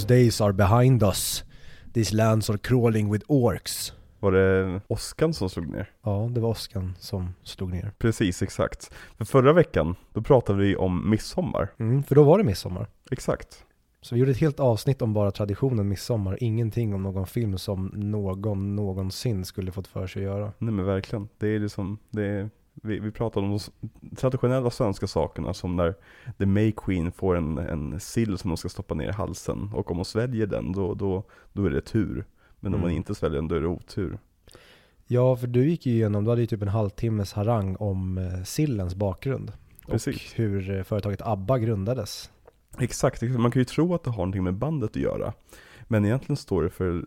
Those days are behind us. These lands are crawling with orcs. Var det åskan som slog ner? Ja, det var åskan som slog ner. Precis, exakt. För förra veckan, då pratade vi om midsommar. Mm, för då var det midsommar. Exakt. Så vi gjorde ett helt avsnitt om bara traditionen midsommar, ingenting om någon film som någon någonsin skulle fått för sig att göra. Nej men verkligen. Det är liksom, det är, vi, vi pratar om de traditionella svenska sakerna som när The May Queen får en, en sill som hon ska stoppa ner i halsen. Och om hon sväljer den, då, då, då är det tur. Men om Mm. hon inte sväljer den, då är det otur. Ja, för du gick ju igenom, du hade ju typ en halvtimmes harang om eh, sillens bakgrund. Precis. Och hur eh, företaget ABBA grundades. Exakt, man kan ju tro att det har någonting med bandet att göra. Men egentligen står det för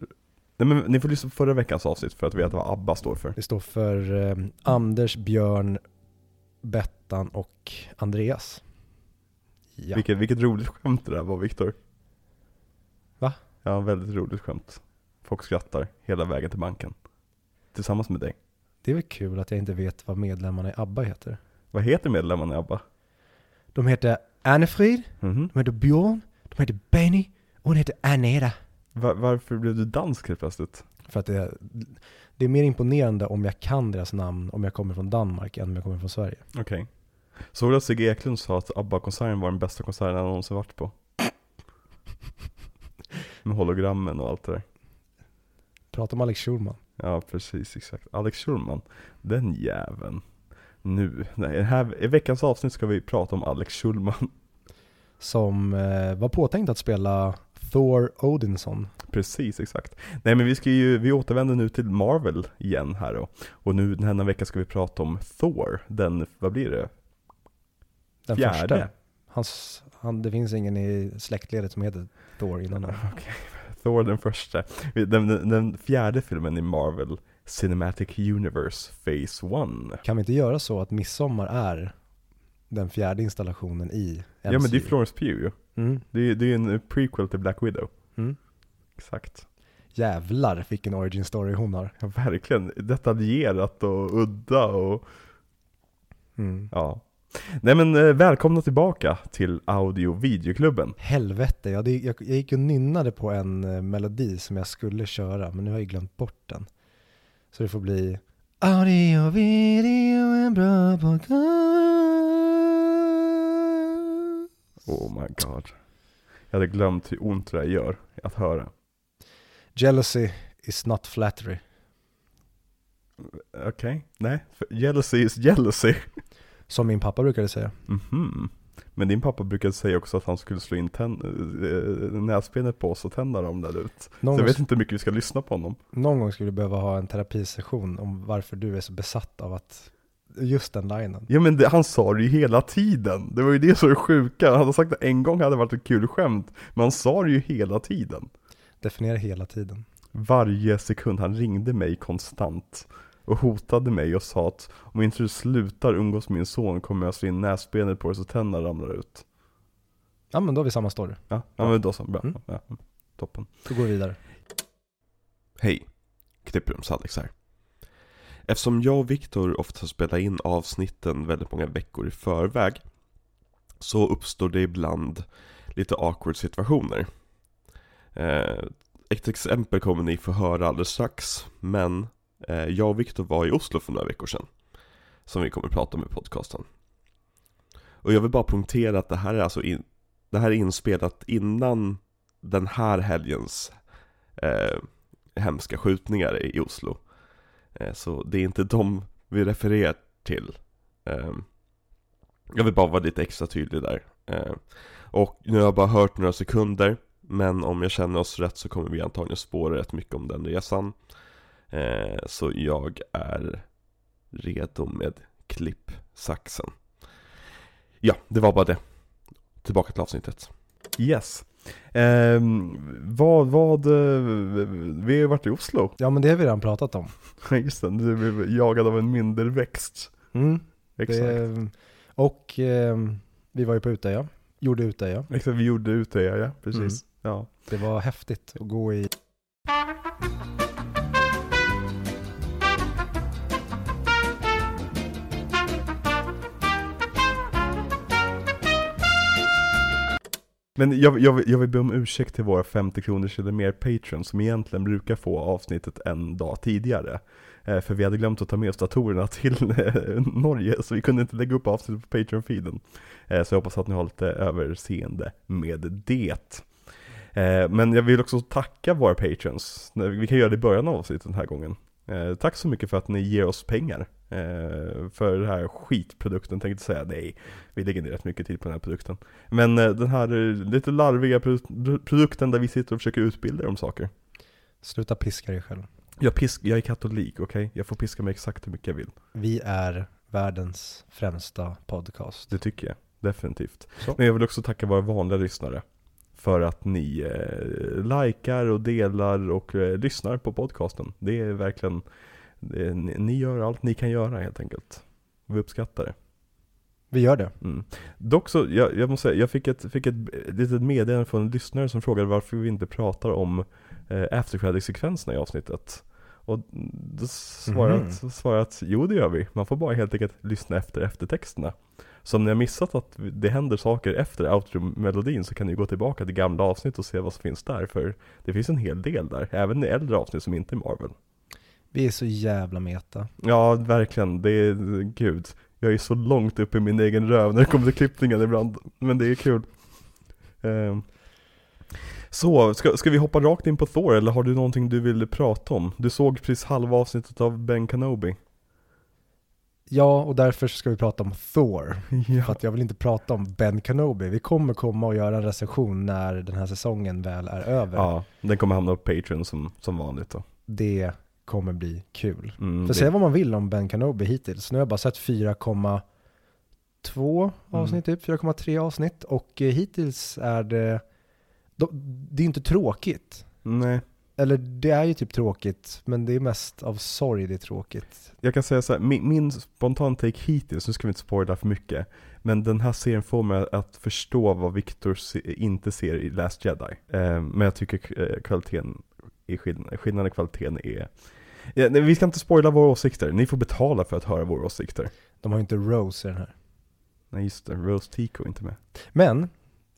Nej men ni får lyssna på förra veckans avsnitt för att veta vad ABBA står för. Det står för eh, Anders, Björn, Bettan och Andreas. Ja. Vilket, vilket roligt skämt det där var Viktor. Va? Ja, väldigt roligt skämt. Folk skrattar hela vägen till banken. Tillsammans med dig. Det är väl kul att jag inte vet vad medlemmarna i ABBA heter. Vad heter medlemmarna i ABBA? De heter Annefrid, Mhm. de heter Björn, de heter Benny och hon heter Agneta. Va- varför blev du dansk helt plötsligt? För att det, det är mer imponerande om jag kan deras namn om jag kommer från Danmark än om jag kommer från Sverige. Okej. Såg du att Sigge Eklund sa att ABBA-konserten var den bästa konserten han någonsin varit på? Med hologrammen och allt det där. Prata om Alex Schulman. Ja, precis, exakt. Alex Schulman, den jäveln. Nu, nej, i här, i veckans avsnitt ska vi prata om Alex Schulman. Som eh, var påtänkt att spela Thor Odinson. Precis, exakt. Nej men vi ska ju, vi återvänder nu till Marvel igen här då. Och nu den här veckan ska vi prata om Thor, den, vad blir det? Den Fjärde. första. Hans, han, det finns ingen i släktledet som heter Thor innan honom. Thor den första. Den, den, den fjärde filmen i Marvel Cinematic Universe Phase 1. Kan vi inte göra så att midsommar är den fjärde installationen i MCU? Ja men det är Florence Pugh ju. Mm. Det är, det är en prequel till Black Widow. Mm. Exakt. Jävlar vilken origin story hon har. Ja verkligen. Detaljerat och udda och Mm. ja. Nej men eh, välkomna tillbaka till Audio Videoklubben. Helvete, jag, jag, jag gick och nynnade på en eh, melodi som jag skulle köra, men nu har jag glömt bort den. Så det får bli Audio, video, en bra podcast. Oh my god. Jag hade glömt hur ont det där gör att höra. Jealousy is not flattery. Okej, nej. För jealousy is jealousy. Som min pappa brukade säga. Mhm. Men din pappa brukade säga också att han skulle slå in äh, näsbenet på oss och tända dem där ut. Så Någon, jag gång, vet inte hur mycket vi ska lyssna på honom. någon gång skulle vi behöva ha en terapisession om varför du är så besatt av att just den linen. Ja men det, han sa det ju hela tiden. Det var ju det som är sjuka. Han hade sagt det en gång hade det varit ett kul skämt. Men han sa det ju hela tiden. Definiera hela tiden. Varje sekund. Han ringde mig konstant. Och hotade mig och sa att om inte du slutar umgås med min son kommer jag slå in näsbenet på dig så tänderna ramlar ut. Ja men då har vi samma story. Ja, ja men då så. Bra. Mm. Ja, toppen. Då går vi vidare. Hej, Knipprums-Alex här. Eftersom jag och Viktor ofta spelar in avsnitten väldigt många veckor i förväg så uppstår det ibland lite awkward situationer. Eh, ett exempel kommer ni få höra alldeles strax, men Eh, jag och Viktor var i Oslo för några veckor sedan. Som vi kommer att prata om i podcasten. Och jag vill bara punktera att det här är alltså in, det här är inspelat innan den här helgens eh, hemska skjutningar i Oslo. Eh, Så det är inte de vi refererar till. Eh, Jag vill bara vara lite extra tydlig där. Eh, Och nu har jag bara hört några sekunder, men om jag känner oss rätt så kommer vi antagligen spåra rätt mycket om den resan. Eh, Så jag är redo med klippsaxen. Ja, det var bara det. Tillbaka till avsnittet. Yes. Ehm, vad, vad, eh, vi har ju varit i Oslo. Ja men det har vi redan pratat om. Just det, du blev jagad av en minderväxt. Mm. Exakt. Det, och eh, vi var ju på Utöja, gjorde Utöja. Exakt, vi gjorde ute ja, ja, precis. Mm. Ja. Det var häftigt att gå i Men jag, jag, vill- jag vill be om ursäkt till våra 50 kronors eller mer patrons som egentligen brukar få avsnittet en dag tidigare. Eh, för vi hade glömt att ta med oss datorerna till eh, Norge, så vi kunde inte lägga upp avsnittet på Patreon-feeden. Eh, så jag hoppas att ni har lite överseende med det. Eh, men jag vill också tacka våra patrons. Vi kan göra det i början av avsnittet den här gången. Eh, tack så mycket för att ni ger oss pengar. Eh, för den här skitprodukten tänkte jag säga. Nej, vi lägger ner rätt mycket tid på den här produkten. Men eh, den här eh, lite larviga pro- produkten där vi sitter och försöker utbilda er om saker. Sluta piska dig själv. Jag, pisk, jag är katolik, okej? Jag får piska mig exakt hur mycket jag vill. Vi är världens främsta podcast. Det tycker jag, definitivt. Så. Men jag vill också tacka våra vanliga lyssnare. För att ni eh, likar och delar och eh, lyssnar på podcasten. Det är verkligen, det ni, ni gör allt ni kan göra helt enkelt. Vi uppskattar det. Vi gör det. Mm. Dock så, jag, jag måste säga, jag fick ett, fick ett litet meddelande från en lyssnare som frågade varför vi inte pratar om eh, after credit-sekvenserna i avsnittet. Och då svarade jag svarade jag att jo det gör vi, man får bara helt enkelt lyssna efter eftertexterna. Så om ni har missat att det händer saker efter outro-melodin så kan ni gå tillbaka till gamla avsnitt och se vad som finns där, för det finns en hel del där, även i äldre avsnitt som inte är Marvel. Vi är så jävla meta. Ja, verkligen. Det är, gud. Jag är så långt upp i min egen röv när det kommer till klippningen ibland. Men det är kul. Ehm. Så, ska, ska vi hoppa rakt in på Thor eller har du någonting du vill prata om? Du såg precis halva avsnittet av Ben Kenobi. Ja, och därför ska vi prata om Thor. För Ja. att jag vill inte prata om Ben Kenobi. Vi kommer komma och göra en recension när den här säsongen väl är över. ja, den kommer hamna på Patreon som, som vanligt då. Det kommer bli kul. Mm, För det- säga vad man vill om Ben Kenobi hittills. Nu har jag bara sett 4,2 avsnitt typ, 4,3 avsnitt. Och eh, hittills är det, de, det är inte tråkigt. Nej, Eller det är ju typ tråkigt, men det är mest av sorg det är tråkigt. jag kan säga så här, min, min spontan take hittills, nu ska vi inte spoila för mycket, men den här serien får mig att förstå vad Victor se, inte ser i Last Jedi. Eh, men jag tycker eh, kvaliteten, är skill- skillnaden i kvaliteten är Ja, nej, vi ska inte spoila våra åsikter, ni får betala för att höra våra åsikter. De har ju inte Rose i den här. Nej just det, Rose Tico är inte med. Men,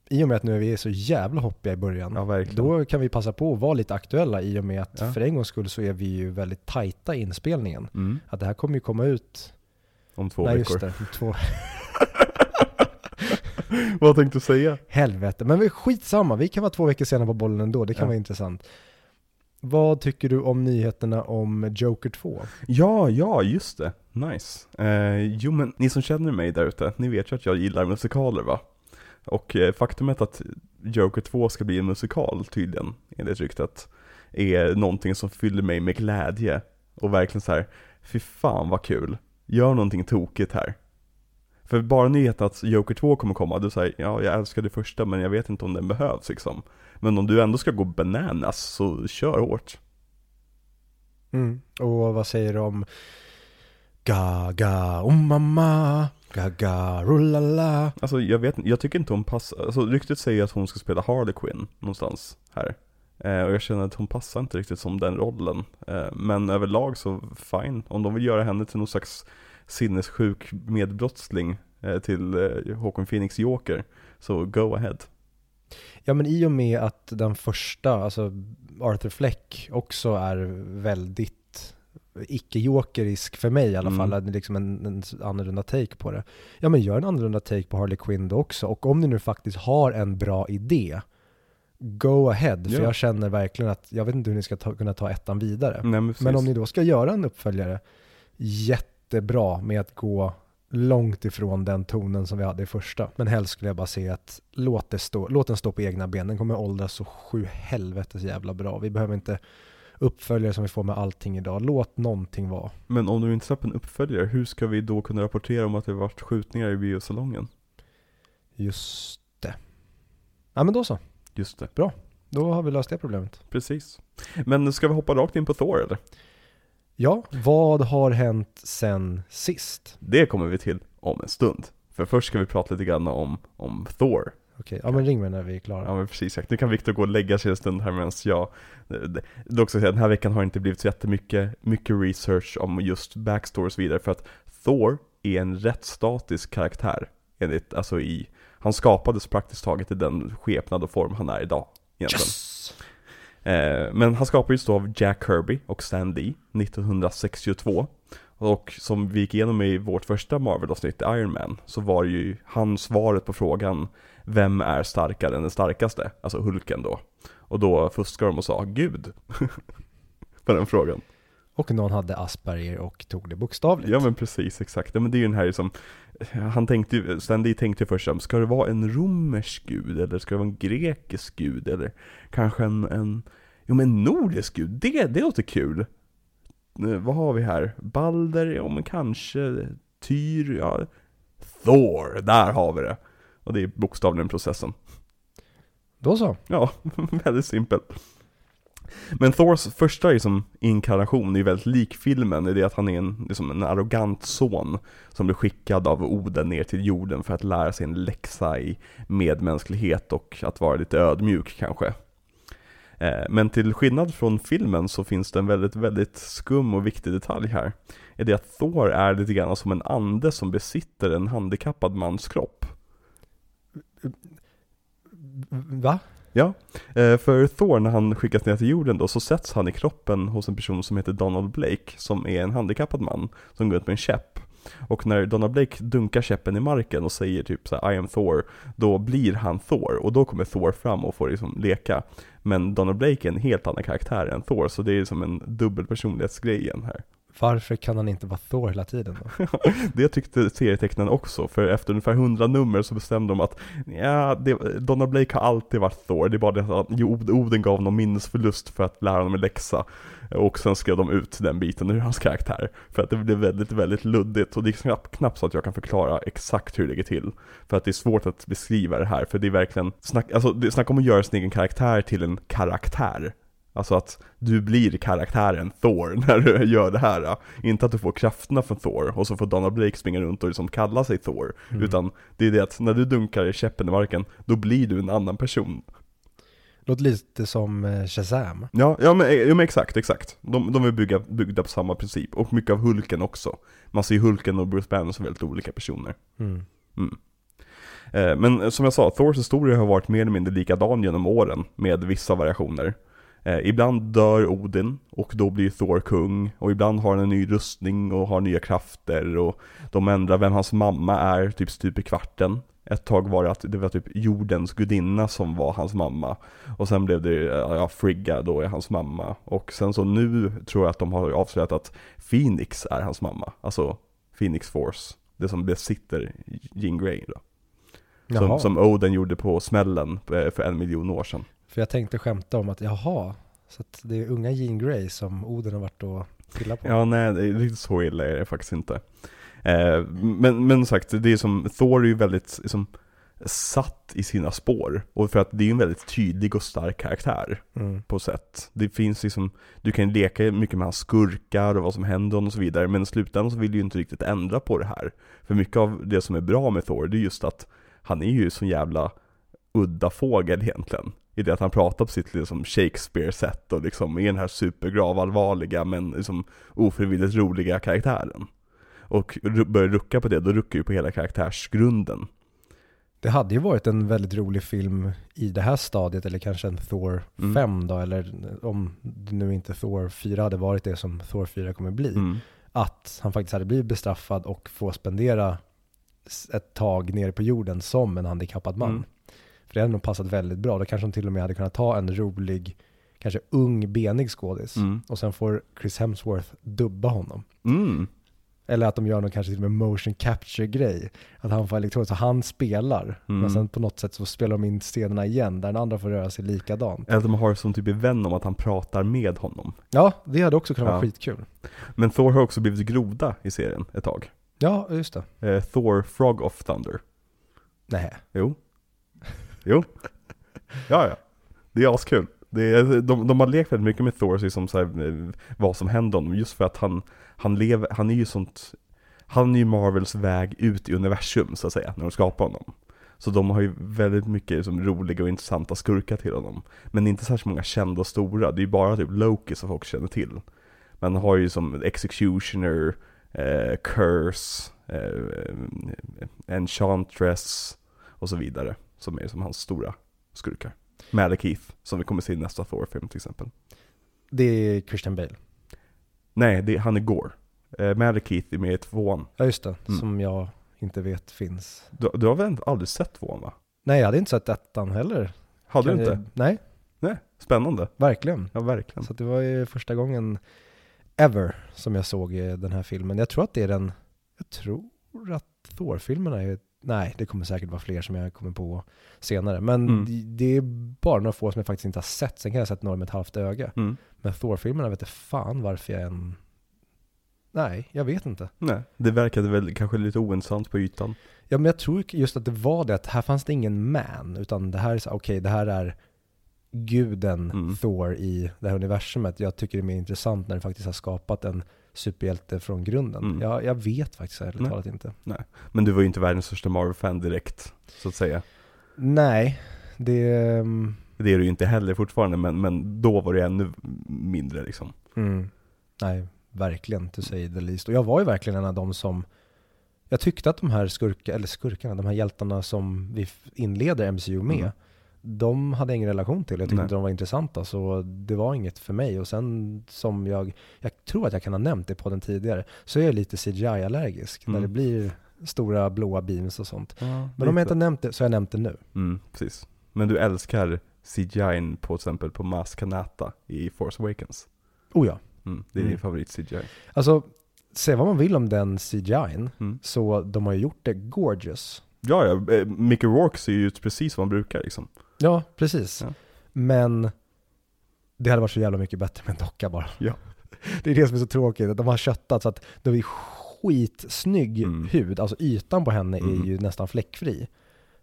i och med att nu vi är så jävla hoppiga i början, Ja verkligen. då kan vi passa på att vara lite aktuella i och med att Ja. för en gångs skull så är vi ju väldigt tajta i inspelningen. Mm, Att det här kommer ju komma ut, om två nej veckor. just det, om två Vad tänkte du säga? helvete. Men vi skitsamma, vi kan vara två veckor senare på bollen ändå, det kan Ja. vara intressant. Vad tycker du om nyheterna om Joker 2? Ja, ja, just det. Nice. Eh, jo men ni som känner mig där ute, ni vet ju att jag gillar musikaler va? Och eh, faktumet att Joker 2 ska bli en musikal tydligen, enligt ryktet, är någonting som fyller mig med glädje. Och verkligen så här, fy fan vad kul. Gör någonting tokigt här. För bara nyheten att Joker 2 kommer komma, du säger ja jag älskar det första men jag vet inte om den behövs liksom. Men om du ändå ska gå bananas så kör hårt. Mm. Och vad säger du om Gaga, oh mamma, gaga, rullala. Alltså jag vet jag tycker inte hon passar, alltså ryktet säger att hon ska spela Harley Quinn någonstans här. Eh, och jag känner att hon passar inte riktigt som den rollen. Eh, men överlag så fine, om de vill göra henne till någon slags sinnessjuk medbrottsling eh, till eh, Håkon Phoenix Joker, så go ahead. Ja men i och med att den första, alltså Arthur Fleck också är väldigt icke-jokerisk för mig i alla Mm. fall, det är liksom en, en annorlunda take på det. Ja men gör en annorlunda take på Harley Quinn då också, och om ni nu faktiskt har en bra idé, go ahead, för Ja. jag känner verkligen att, jag vet inte hur ni ska ta, kunna ta ettan vidare. Nej, men, Men om ni då ska göra en uppföljare, jättebra med att gå långt ifrån den tonen som vi hade i första. Men helst skulle jag bara se att låt, det stå, låt den stå på egna ben. Den kommer åldras så sju helvetes jävla bra. Vi behöver inte uppföljare som vi får med allting idag. Låt någonting vara. men om du inte släpper en uppföljare, hur ska vi då kunna rapportera om att det varit skjutningar i biosalongen? Just det. Ja men då så. Just det, Då har vi löst det problemet. precis. Men ska vi hoppa rakt in på Thor eller? Ja, vad har hänt sen sist? Det kommer vi till om en stund. För först ska vi prata lite grann om, om Thor. Okej, ja men ring mig när vi är klara. Ja men precis, exakt. nu kan Viktor gå och lägga sig en stund här medan jag är också så att den här veckan har inte blivit så jättemycket mycket research om just backstory och så vidare för att Thor är en rätt statisk karaktär enligt, alltså i Han skapades praktiskt taget i den skepnad och form han är idag. Egentligen. Yes! Eh, men han skapades då av Jack Kirby och Stan Lee 1962. Och som vi gick igenom i vårt första Marvel-avsnitt, Iron Man, så var ju han svaret på frågan Vem är starkare än den starkaste? Alltså Hulken då. Och då fuskade de och sa Gud. på den frågan. Och någon hade Asperger och tog det bokstavligt. Ja men precis, exakt. Ja, men det är ju den här som Han tänkte ju, Stan Lee tänkte först ska det vara en romersk gud? Eller ska det vara en grekisk gud? Eller kanske en, en Jo men nordisk gud, det, det låter kul. Vad har vi här? Balder, ja men kanske. Tyr, ja. Thor, där har vi det. Och det är bokstavligen processen. Då så. Ja, väldigt simpelt. Men Thors första liksom, inkarnation är ju väldigt lik filmen i det att han är en, liksom en arrogant son som blir skickad av Oden ner till jorden för att lära sig en läxa i medmänsklighet och att vara lite ödmjuk kanske. Eh, men till skillnad från filmen så finns det en väldigt, väldigt skum och viktig detalj här. Är det att Thor är lite grann som en ande som besitter en handikappad mans kropp. Va? Ja, eh, för Thor när han skickas ner till jorden då så sätts han i kroppen hos en person som heter Donald Blake som är en handikappad man som går ut med en käpp. Och när Donald Blake dunkar käppen i marken och säger typ så här, I am Thor, då blir han Thor och då kommer Thor fram och får liksom leka. Men Donald Blake är en helt annan karaktär än Thor, så det är som en dubbel personlighetsgrej igen här. Varför kan han inte vara Thor hela tiden då? det tyckte serietecknaren också, för efter ungefär 100 nummer så bestämde de att ja, det, Donald Blake har alltid varit Thor, det är bara det att Oden gav honom minnesförlust för att lära honom en läxa. Och sen skrev de ut den biten ur hans karaktär. För att det blev väldigt, väldigt luddigt och det är knappt, knappt så att jag kan förklara exakt hur det ligger till. För att det är svårt att beskriva det här, för det är verkligen, snack, alltså det är snack om att göra sin egen karaktär till en karaktär. Alltså att du blir karaktären Thor när du gör det här. Inte att du får krafterna från Thor och så får Donald Blake springa runt och liksom kalla sig Thor. Mm. Utan det är det att när du dunkar käppen i marken, då blir du en annan person. Låter lite som eh, Shazam. Ja, ja men, ja, men exakt, exakt. De, de är bygga, byggda på samma princip. Och mycket av Hulken också. Man ser Hulken och Bruce Banner som väldigt olika personer. Mm. Mm. Eh, men som jag sa, Thors historia har varit mer eller mindre likadan genom åren med vissa variationer. Eh, ibland dör Odin och då blir Thor kung och ibland har han en ny rustning och har nya krafter och de ändrar vem hans mamma är typ stup i kvarten. Ett tag var det att det var typ jordens gudinna som var hans mamma. Och sen blev det, ja, Frigga då är hans mamma. Och sen så nu tror jag att de har avslöjat att Phoenix är hans mamma. Alltså Phoenix Force. Det som besitter Jean Grey då. Som, som Oden gjorde på smällen eh, för en miljon år sedan. För jag tänkte skämta om att jaha, så att det är unga Jean Grey som Oden har varit och pillat på. Ja, nej, det är riktigt så illa är det faktiskt inte. Eh, men, men sagt, det är som, Thor är ju väldigt liksom, satt i sina spår. Och för att det är en väldigt tydlig och stark karaktär mm. på sätt. Det finns liksom, du kan leka mycket med hans skurkar och vad som händer och så vidare. Men i slutändan så vill du ju inte riktigt ändra på det här. För mycket av det som är bra med Thor, det är just att han är ju så jävla udda fågel egentligen. I det att han pratar på sitt liksom Shakespeare-sätt och liksom är den här supergravallvarliga men liksom ofrivilligt roliga karaktären. Och börjar rucka på det, då ruckar ju på hela karaktärsgrunden. Det hade ju varit en väldigt rolig film i det här stadiet, eller kanske en Thor mm. 5 då, eller om det nu inte Thor 4 hade varit det som Thor 4 kommer bli. Mm. Att han faktiskt hade blivit bestraffad och få spendera ett tag nere på jorden som en handikappad man. Mm. För det hade nog passat väldigt bra. Då kanske de till och med hade kunnat ta en rolig, kanske ung, benig skådis. Mm. Och sen får Chris Hemsworth dubba honom. Mm. Eller att de gör någon kanske till och med motion capture-grej. Att han får elektroniskt, så han spelar. Mm. Men sen på något sätt så spelar de in scenerna igen, där den andra får röra sig likadant. Eller att de har som typ i vän om att han pratar med honom. Ja, det hade också kunnat ja. vara skitkul. Men Thor har också blivit groda i serien ett tag. Ja, just det. Eh, Thor Frog of Thunder. Nej. Jo. Jo. Ja, ja. Det är askul. Det är, de, de har lekt väldigt mycket med Thor, liksom så här, eh, vad som händer honom, just för att han, han lever, han är ju sånt, han är ju Marvels väg ut i universum så att säga, när de skapar honom. Så de har ju väldigt mycket liksom, roliga och intressanta skurkar till honom. Men inte särskilt många kända och stora, det är ju bara typ Loki som folk känner till. Man har ju som Executioner, eh, Curse, eh, eh Enchantress, och så vidare. Som är som hans stora skurkar. Malekith, som vi kommer se i nästa Thor-film till exempel. Det är Christian Bale. Nej, det, han är Gore. Eh, Malekith är med i tvåan. Ja just det, Mm. som jag inte vet finns. Du, du har väl aldrig sett tvåan va? Nej jag hade inte sett ettan heller. Hade Kan du jag- inte? Nej, Nej, spännande. verkligen. Ja, verkligen. Så det var ju första gången ever som jag såg eh, den här filmen. Jag tror att det är den, jag tror att Thor-filmerna är, nej det kommer säkert vara fler som jag kommer på senare. Men Mm. det, det är bara några få som jag faktiskt inte har sett. Sen kan jag ha sett några med ett halvt öga. Mm. Men Thor-filmerna vet jag fan varför jag än, nej jag vet inte. Nej, det verkade väl kanske lite ointressant på ytan. Ja men jag tror just att det var det att här fanns det ingen man, utan det här är så, okej det här är guden Mm. Thor i det här universumet. Jag tycker det är mer intressant när det faktiskt har skapat en superhjälte från grunden. Mm. Jag, jag vet faktiskt ärligt Nej. talat inte. Men du var ju inte världens största Marvel-fan direkt, så att säga. Nej, det... mm, Det är du ju inte heller fortfarande, men, men då var det ännu mindre liksom. Mm, nej, verkligen to say the least. Och jag var ju verkligen en av dem som jag tyckte att de här skurka, eller skurkarna, de här hjältarna som vi inleder MCU med, Mm. De hade jag ingen relation till. Jag tyckte inte de var intressanta, så det var inget för mig. Och sen som jag, jag tror att jag kan ha nämnt det på den tidigare, så är jag lite CGI-allergisk. När Mm. det blir stora blåa beams och sånt. Ja, Men om jag inte nämnt det, så har jag nämnt det nu. Mm, precis. Men du älskar CGI på till exempel på Mas Kanata i Force Awakens. Oh ja. Mm, det är Mm. din favorit CGI. Alltså, se vad man vill om den CGI'n, Mm. så de har ju gjort det gorgeous. Ja, ja, eh, Mickey Rourke ser ju ut precis som han brukar liksom. Ja, precis. Ja. Men det hade varit så jävla mycket bättre med en docka bara. Ja. Det är det som är så tråkigt, att de har köttat så att det blir skitsnygg Mm. hud. Alltså ytan på henne Mm. är ju nästan fläckfri.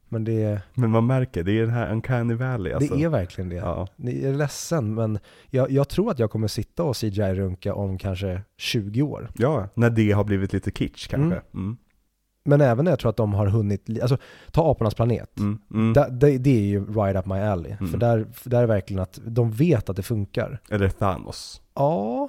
Men det, Men man märker, det är den här Uncanny Valley alltså. det är verkligen det. Ja, Ni är ledsen, men jag, jag tror att jag kommer sitta och CGI-runka om kanske 20 år. ja, när det har blivit lite kitsch kanske. Mm. Men även när jag tror att de har hunnit, alltså ta Apornas planet. Mm. Mm. Da, det, det är ju right up my alley. Mm. För där, för där är verkligen att de vet att det funkar. Eller Thanos. Ja,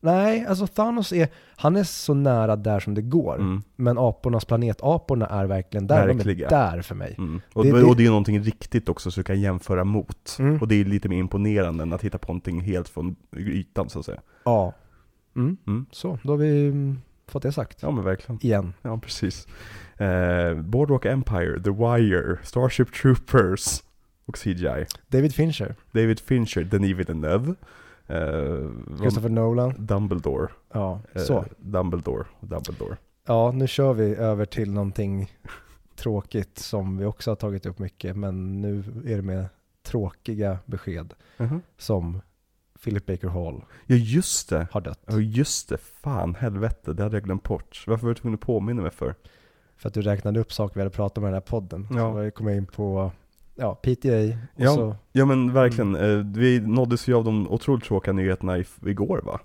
nej, alltså Thanos är, han är så nära där som det går. Mm. Men apornas planet, aporna är verkligen där, Verkligen. de är där för mig. Mm. Och, Det- det, och det är någonting riktigt också så du kan jämföra mot. Mm. Och det är lite mer imponerande än att hitta på någonting helt från ytan så att säga. Ja. Så, då har vi fått det sagt. Ja men verkligen. Igen. Ja precis. Eh, Boardwalk Empire, The Wire, Starship Troopers och CGI. David Fincher, David Fincher, Denis Villeneuve. Eh, Christopher Nolan. Dumbledore. Ja, Eh, så. Dumbledore. Dumbledore. Ja, nu kör vi över till någonting tråkigt som vi också har tagit upp mycket, men nu är det med tråkiga besked som Philip Baker Hall Ja just det. har dött. Ja just det. Fan helvete, det hade jag glömt bort. Varför var du tvungen att påminna mig för? För att du räknade upp saker vi hade pratat om i den här podden. Ja. Så jag kom in på ja, PTA Ja. så, Ja men verkligen, eh, vi nåddes ju av de otroligt tråkiga nyheterna igår va?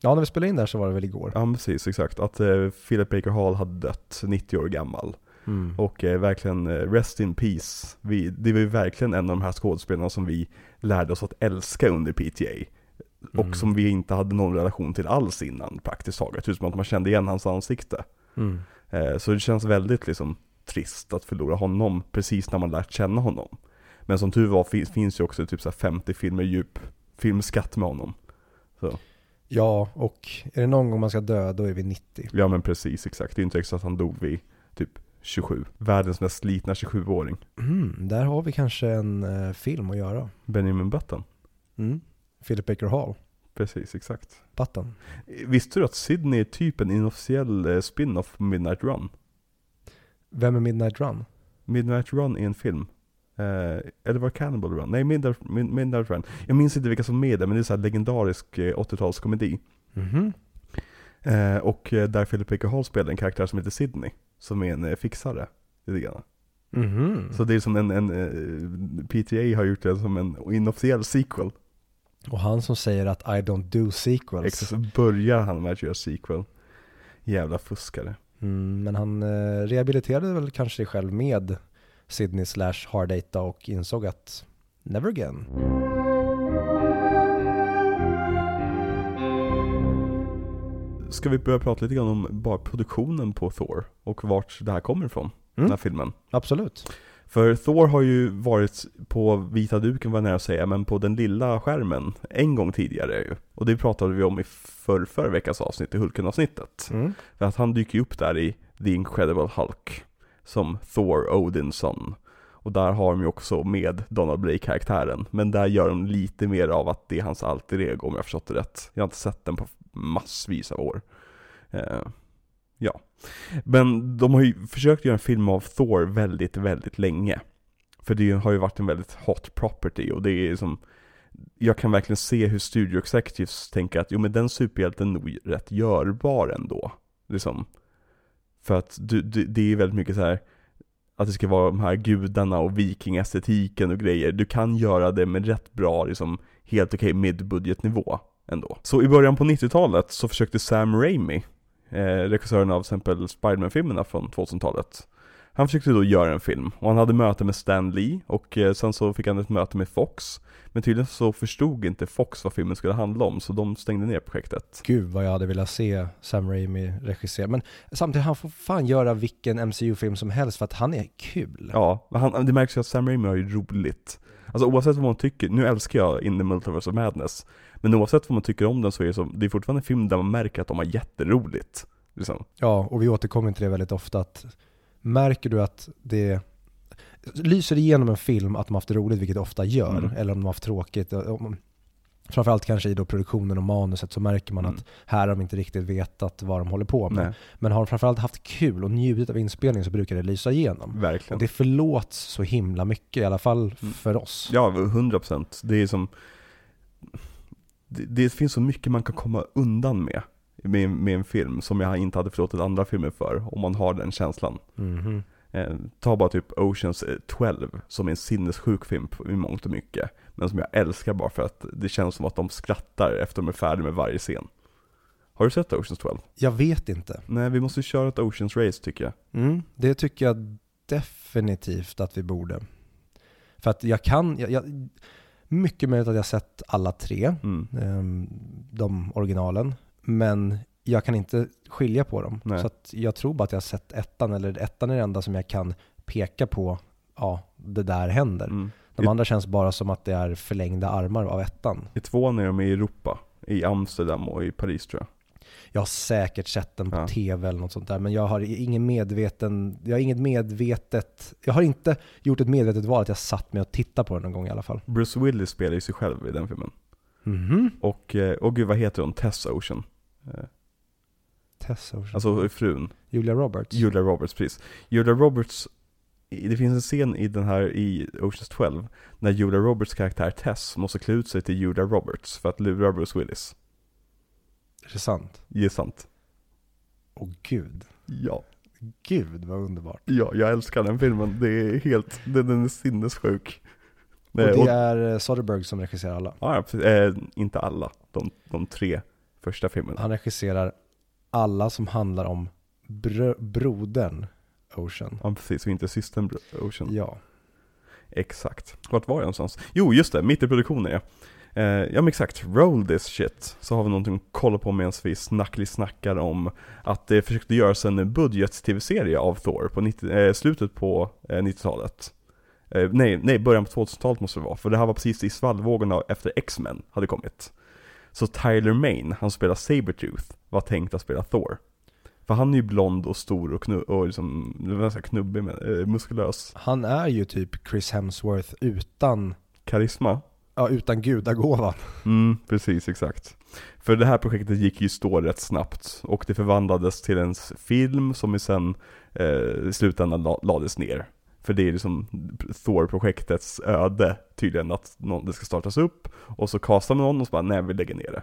ja när vi spelade in där så var det väl igår. Ja precis, exakt. Att eh, Philip Baker Hall hade dött, 90 år gammal. Mm. Och eh, verkligen, eh, rest in peace. Vi, det var ju verkligen en av de här skådespelarna som vi lärde oss att älska under PTA. Mm. Och som vi inte hade någon relation till alls innan praktiskt taget. Utom att man kände igen hans ansikte. Mm. Eh, så det känns väldigt liksom trist att förlora honom precis när man lärt känna honom. Men som tur var finns, finns ju också typ så här 50 filmer djup filmskatt med honom. Ja, och är det någon gång man ska dö, då är vi 90. Ja men precis, exakt. Det är inte exakt att han dog vid typ 27. Världens mest slitna 27-åring. Mm, där har vi kanske en eh, film att göra. Benjamin Button. Mm. Philip Baker Hall, Precis, exakt. Button. Visste du att Sydney är typ en inofficiell eh, spin-off på Midnight Run? Vem är Midnight Run? Midnight Run är en film. Eh, eller var det Cannibal Run? Nej, Midnight, Mid- Midnight Run. Jag minns inte vilka som är med där, men det är så här legendarisk eh, 80-talskomedi. Mhm. Eh, och eh, där Philip Baker Hall spelar en karaktär som heter Sydney. Som är en eh, fixare. Lite grann. Mhm. Så det är som en, en eh, PTA har gjort det som en inofficiell sequel. Och han som säger att I don't do sequels. Exakt, så börjar han med att göra sequel. Jävla fuskare. Mm, men han eh, rehabiliterade väl kanske sig själv med Sydney slash Hard Data och insåg att never again. Ska vi börja prata lite grann om bara produktionen på Thor och vart det här kommer ifrån? den Mm. här filmen. Absolut. För Thor har ju varit på vita duken var jag nära att säga, men på den lilla skärmen en gång tidigare ju. Och det pratade vi om i för, förra veckans avsnitt, i Hulken-avsnittet. Mm. För att han dyker ju upp där i The Incredible Hulk, som Thor Odinson. Och där har de ju också med Donald Blake-karaktären, men där gör de lite mer av att det är hans alter ego om jag förstått det rätt. Jag har inte sett den på massvis av år. Eh, ja. Men de har ju försökt göra en film av Thor väldigt, väldigt länge. För det har ju varit en väldigt hot property och det är som Jag kan verkligen se hur studio executives tänker att jo men den superhjälten är nog rätt görbar ändå. Liksom. För att du, du, det är väldigt mycket så här att det ska vara de här gudarna och vikingestetiken och grejer. Du kan göra det med rätt bra, liksom helt okej okay, midbudgetnivå ändå. Så i början på 90-talet så försökte Sam Raimi, eh, regissören av till exempel Spiderman-filmerna från 2000-talet. Han försökte då göra en film och han hade möte med Stan Lee och eh, sen så fick han ett möte med Fox. Men tydligen så förstod inte Fox vad filmen skulle handla om så de stängde ner projektet. Gud vad jag hade velat se Sam Raimi regissera. Men samtidigt, han får fan göra vilken MCU-film som helst för att han är kul. Ja, han, det märks ju att Sam Raimi har ju roligt. Alltså oavsett vad man tycker, nu älskar jag In the Multiverse of Madness. Men oavsett vad man tycker om den så är det, så, det är fortfarande en film där man märker att de har jätteroligt. Liksom. Ja, och vi återkommer till det väldigt ofta att märker du att det lyser igenom en film att de haft roligt, vilket det ofta gör, Mm. eller om de haft tråkigt. om- Framförallt kanske i då produktionen och manuset så märker man Mm. att här har de inte riktigt vetat vad de håller på med. Nej, Men har de framförallt haft kul och njutit av inspelningen så brukar det lysa igenom. Och verkligen. det förlåts så himla mycket, i alla fall Mm. för oss. Ja, 100%. Det är som... Det, det finns så mycket man kan komma undan med, med, med en film som jag inte hade förlåtit andra filmer för, om man har den känslan. Eh, ta bara typ Oceans 12, som är en sinnessjuk film i mångt och mycket. Men som jag älskar bara för att det känns som att de skrattar efter de är färdiga med varje scen. Har du sett Oceans 12? Jag vet inte. Nej, vi måste köra ett Oceans Race tycker jag. Mm, det tycker jag definitivt att vi borde. För att jag kan, jag, jag, mycket möjligt att jag sett alla tre, Mm. ehm, de originalen, men jag kan inte skilja på dem. Nej. Så jag tror bara att jag har sett ettan, eller ettan är det enda som jag kan peka på, ja, det där händer. Mm. De I- andra känns bara som att det är förlängda armar av ettan. I tvåan är de i Europa, i Amsterdam och i Paris tror jag. Jag har säkert sett den på Ja. tv eller något sånt där, men jag har ingen medveten, jag har inget medvetet, jag har inte gjort ett medvetet val att jag satt med och tittade på den någon gång i alla fall. Bruce Willis spelar ju sig själv i den filmen. Mhm. Och, eh, och gud vad heter hon? Tess Ocean. Eh, Tessa Ocean. Alltså frun. Julia Roberts. Julia Roberts, precis. Julia Roberts, det finns en scen i den här, i Oceans 12, när Julia Roberts karaktär Tess måste klä ut sig till Julia Roberts för att lura Bruce Willis. Är det sant? Det är sant. Åh gud. Ja. Gud vad underbart. Ja, jag älskar den filmen. Det är helt, den, är sinnessjuk. Och Eh, det är eh, Soderbergh som regisserar alla. Ja, precis. eh, inte alla. De, de tre första filmerna. Han regisserar alla som handlar om br- brodern Ocean. Ja, precis. Och inte systern Bro- Ocean. Ja. Exakt. Vart var jag någonstans? Jo, just det. Mitt i produktionen ja. Eh, ja men exakt, roll this shit. Så har vi någonting att kolla på medan vi snacklig snackar om att det försökte göras en budget-tv-serie av Thor på 90, eh, slutet på eh, 90-talet. Eh, nej, nej, början på 2000-talet måste det vara, för det här var precis i svallvågorna efter X-Men hade kommit. Så Tyler Mane, han spelar Sabretooth, var tänkt att spela Thor. För han är ju blond och stor och, knu- och liksom, ganska knubbig, men, eh, muskulös. Han är ju typ Chris Hemsworth utan, Karisma. ja, utan gudagåvan. Mm, precis, exakt. För det här projektet gick ju stå rätt snabbt och det förvandlades till en film som sen eh, i slutändan la, lades ner. För det är liksom Thor-projektets öde tydligen att någon, det ska startas upp och så castar man någon och så bara nej vi lägger ner det.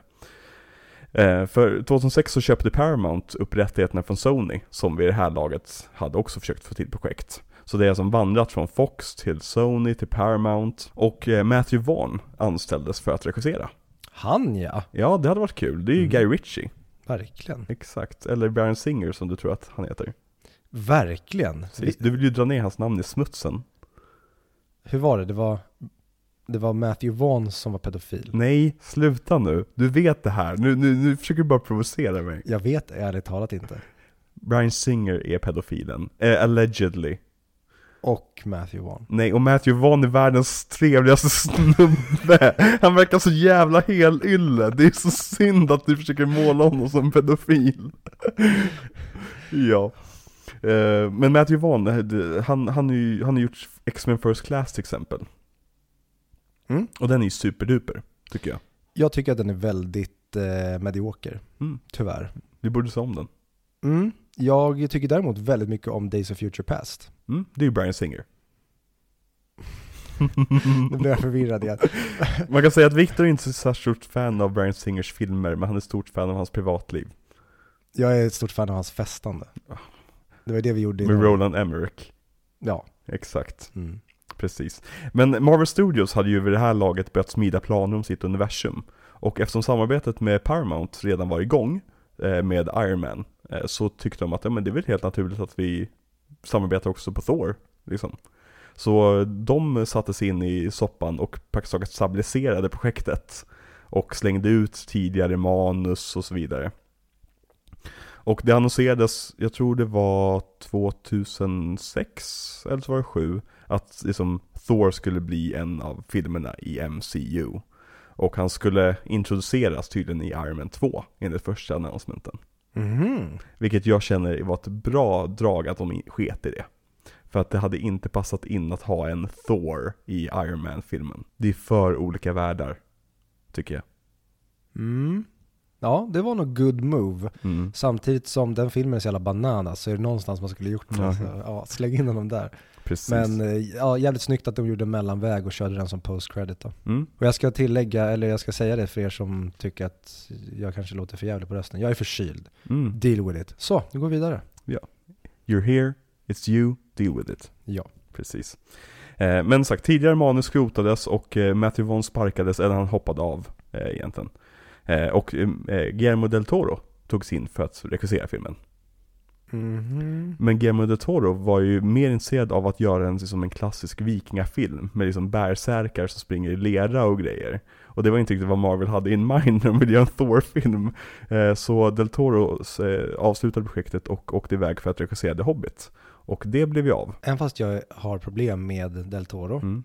Eh, för 2006 så köpte Paramount upp rättigheterna från Sony som vid det här laget hade också försökt få till projekt. Så det är som vandrat från Fox till Sony till Paramount och eh, Matthew Vaughn anställdes för att regissera. Han ja, Ja, det hade varit kul. Det är ju Mm. Guy Ritchie. verkligen. Exakt. Eller Brian Singer som du tror att han heter. Verkligen. Precis. Du vill ju dra ner hans namn i smutsen. Hur var det? Det var, det var Matthew Vaughn som var pedofil. Nej, sluta nu. Du vet det här. Nu, nu, nu försöker du bara provocera mig. Jag vet ärligt talat inte. Brian Singer är pedofilen. Eh, allegedly. Och Matthew Vaughn. Nej, och Matthew Vaughn är världens trevligaste snubbe. Han verkar så jävla helylle. Det är så synd att du försöker måla honom som pedofil. ja. Eh, Men Matthew Vaughn, eh, han, han, är han har gjort X-Men First Class till exempel. Mm. Och den är ju superduper, tycker jag. Jag tycker att den är väldigt eh, medioker, Mm. tyvärr. Vi borde se om den. Mm. Jag tycker däremot väldigt mycket om Days of Future Past. Mm. Det är ju Brian Singer. Nu blir jag förvirrad igen. Man kan säga att Victor är inte så särskilt stort fan av Brian Singers filmer, men han är stort fan av hans privatliv. Jag är ett stort fan av hans festande. Det var det vi gjorde Med innan. Roland Emmerich. Ja. Exakt, Mm. precis. Men Marvel Studios hade ju vid det här laget börjat smida planer om sitt universum. Och eftersom samarbetet med Paramount redan var igång eh, med Iron Man, eh, så tyckte de att ja, men det är väl helt naturligt att vi samarbetar också på Thor. Liksom. Så de satte sig in i soppan och praktiskt taget stabiliserade projektet. Och slängde ut tidigare manus och så vidare. Och det annonserades, jag tror det var 2006 eller så var det 7 att liksom Thor skulle bli en av filmerna i MCU. Och han skulle introduceras tydligen i Iron Man 2 enligt första announcementen. Mhm. Vilket jag känner var ett bra drag att de sket i det. För att det hade inte passat in att ha en Thor i Iron Man-filmen. Det är för olika världar, tycker jag. Mm. Ja, det var nog good move. Mm. Samtidigt som den filmen är så jävla bananas så är det någonstans man skulle gjort. Ja. Så, ja, släng in honom där. Precis. Men eh, ja, jävligt snyggt att de gjorde mellanväg och körde den som post-credit då. Mm. Och jag ska tillägga, eller jag ska säga det för er som tycker att jag kanske låter för jävlig på rösten. Jag är förkyld. Mm. Deal with it. Så, nu går vi vidare. You're here, it's you, deal with it. Ja. Precis. Eh, men sagt, tidigare manus skrotades och eh, Matthew Vaughn sparkades, eller han hoppade av eh, egentligen. Eh, och eh, Guillermo del Toro togs in för att regissera filmen. Mhm. Men Guillermo del Toro var ju mer intresserad av att göra en, liksom en klassisk vikingafilm med liksom bärsärkar som springer i lera och grejer. Och det var inte riktigt vad Marvel hade in mind när de ville göra en Thor-film. Eh, så del Toro eh, avslutade projektet och åkte iväg för att regissera The Hobbit. Och det blev ju av. Även fast jag har problem med Del Toro Mm.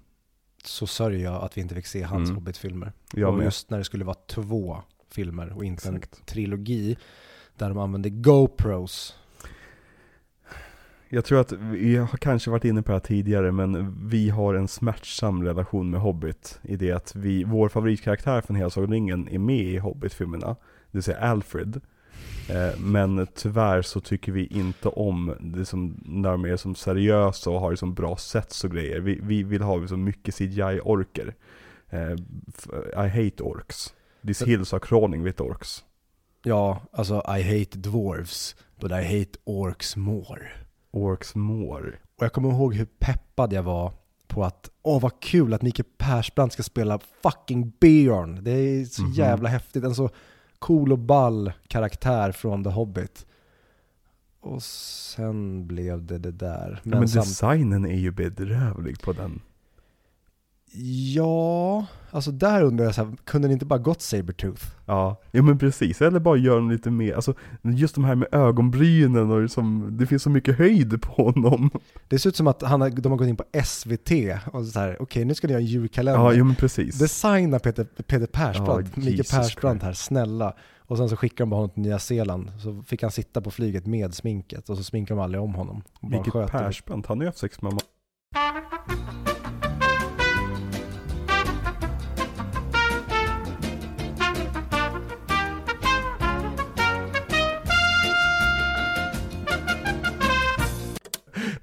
Så sörjer jag att vi inte fick se hans Mm. Hobbit-filmer. Och med. just när det skulle vara två filmer och inte en Exakt. trilogi där de använde GoPros. Jag tror att vi har kanske varit inne på det här tidigare, men vi har en smärtsam relation med Hobbit. I det att vi, vår favoritkaraktär från Hela Sagan ringen är med i Hobbit-filmerna. Det vill säga Alfred. Eh, men tyvärr så tycker vi inte om det som, när de är som seriösa och har liksom bra sets och grejer. Vi, vi vill ha liksom mycket CGI-orker. Eh, I hate orks. Men- hills are crawling with orks. Ja, alltså I hate dwarves, but I hate orcs more. Orks more. Och jag kommer ihåg hur peppad jag var på att åh vad kul att Mikael Persbrandt ska spela fucking Björn. Det är så Mhm. jävla häftigt. En så cool och ball karaktär från The Hobbit. Och sen blev det det där. Men, men samt- designen är ju bedrövlig på den. Ja, alltså där undrar jag så här, kunde ni inte bara gått Sabertooth? Ja, ja men precis. Eller bara göra den lite mer, alltså just de här med ögonbrynen och liksom, det finns så mycket höjd på honom. Det ser ut som att han har, de har gått in på SVT och så här, okej nu ska ni göra en julkalender. Ja, jo men precis. Designa Peter, Peter Persbrandt, Ja, Mikael Persbrandt här, snälla. Och sen så skickar de bara honom till Nya Zeeland, så fick han sitta på flyget med sminket och så sminkar de aldrig om honom. Det. Persbrandt, han har ju haft sex med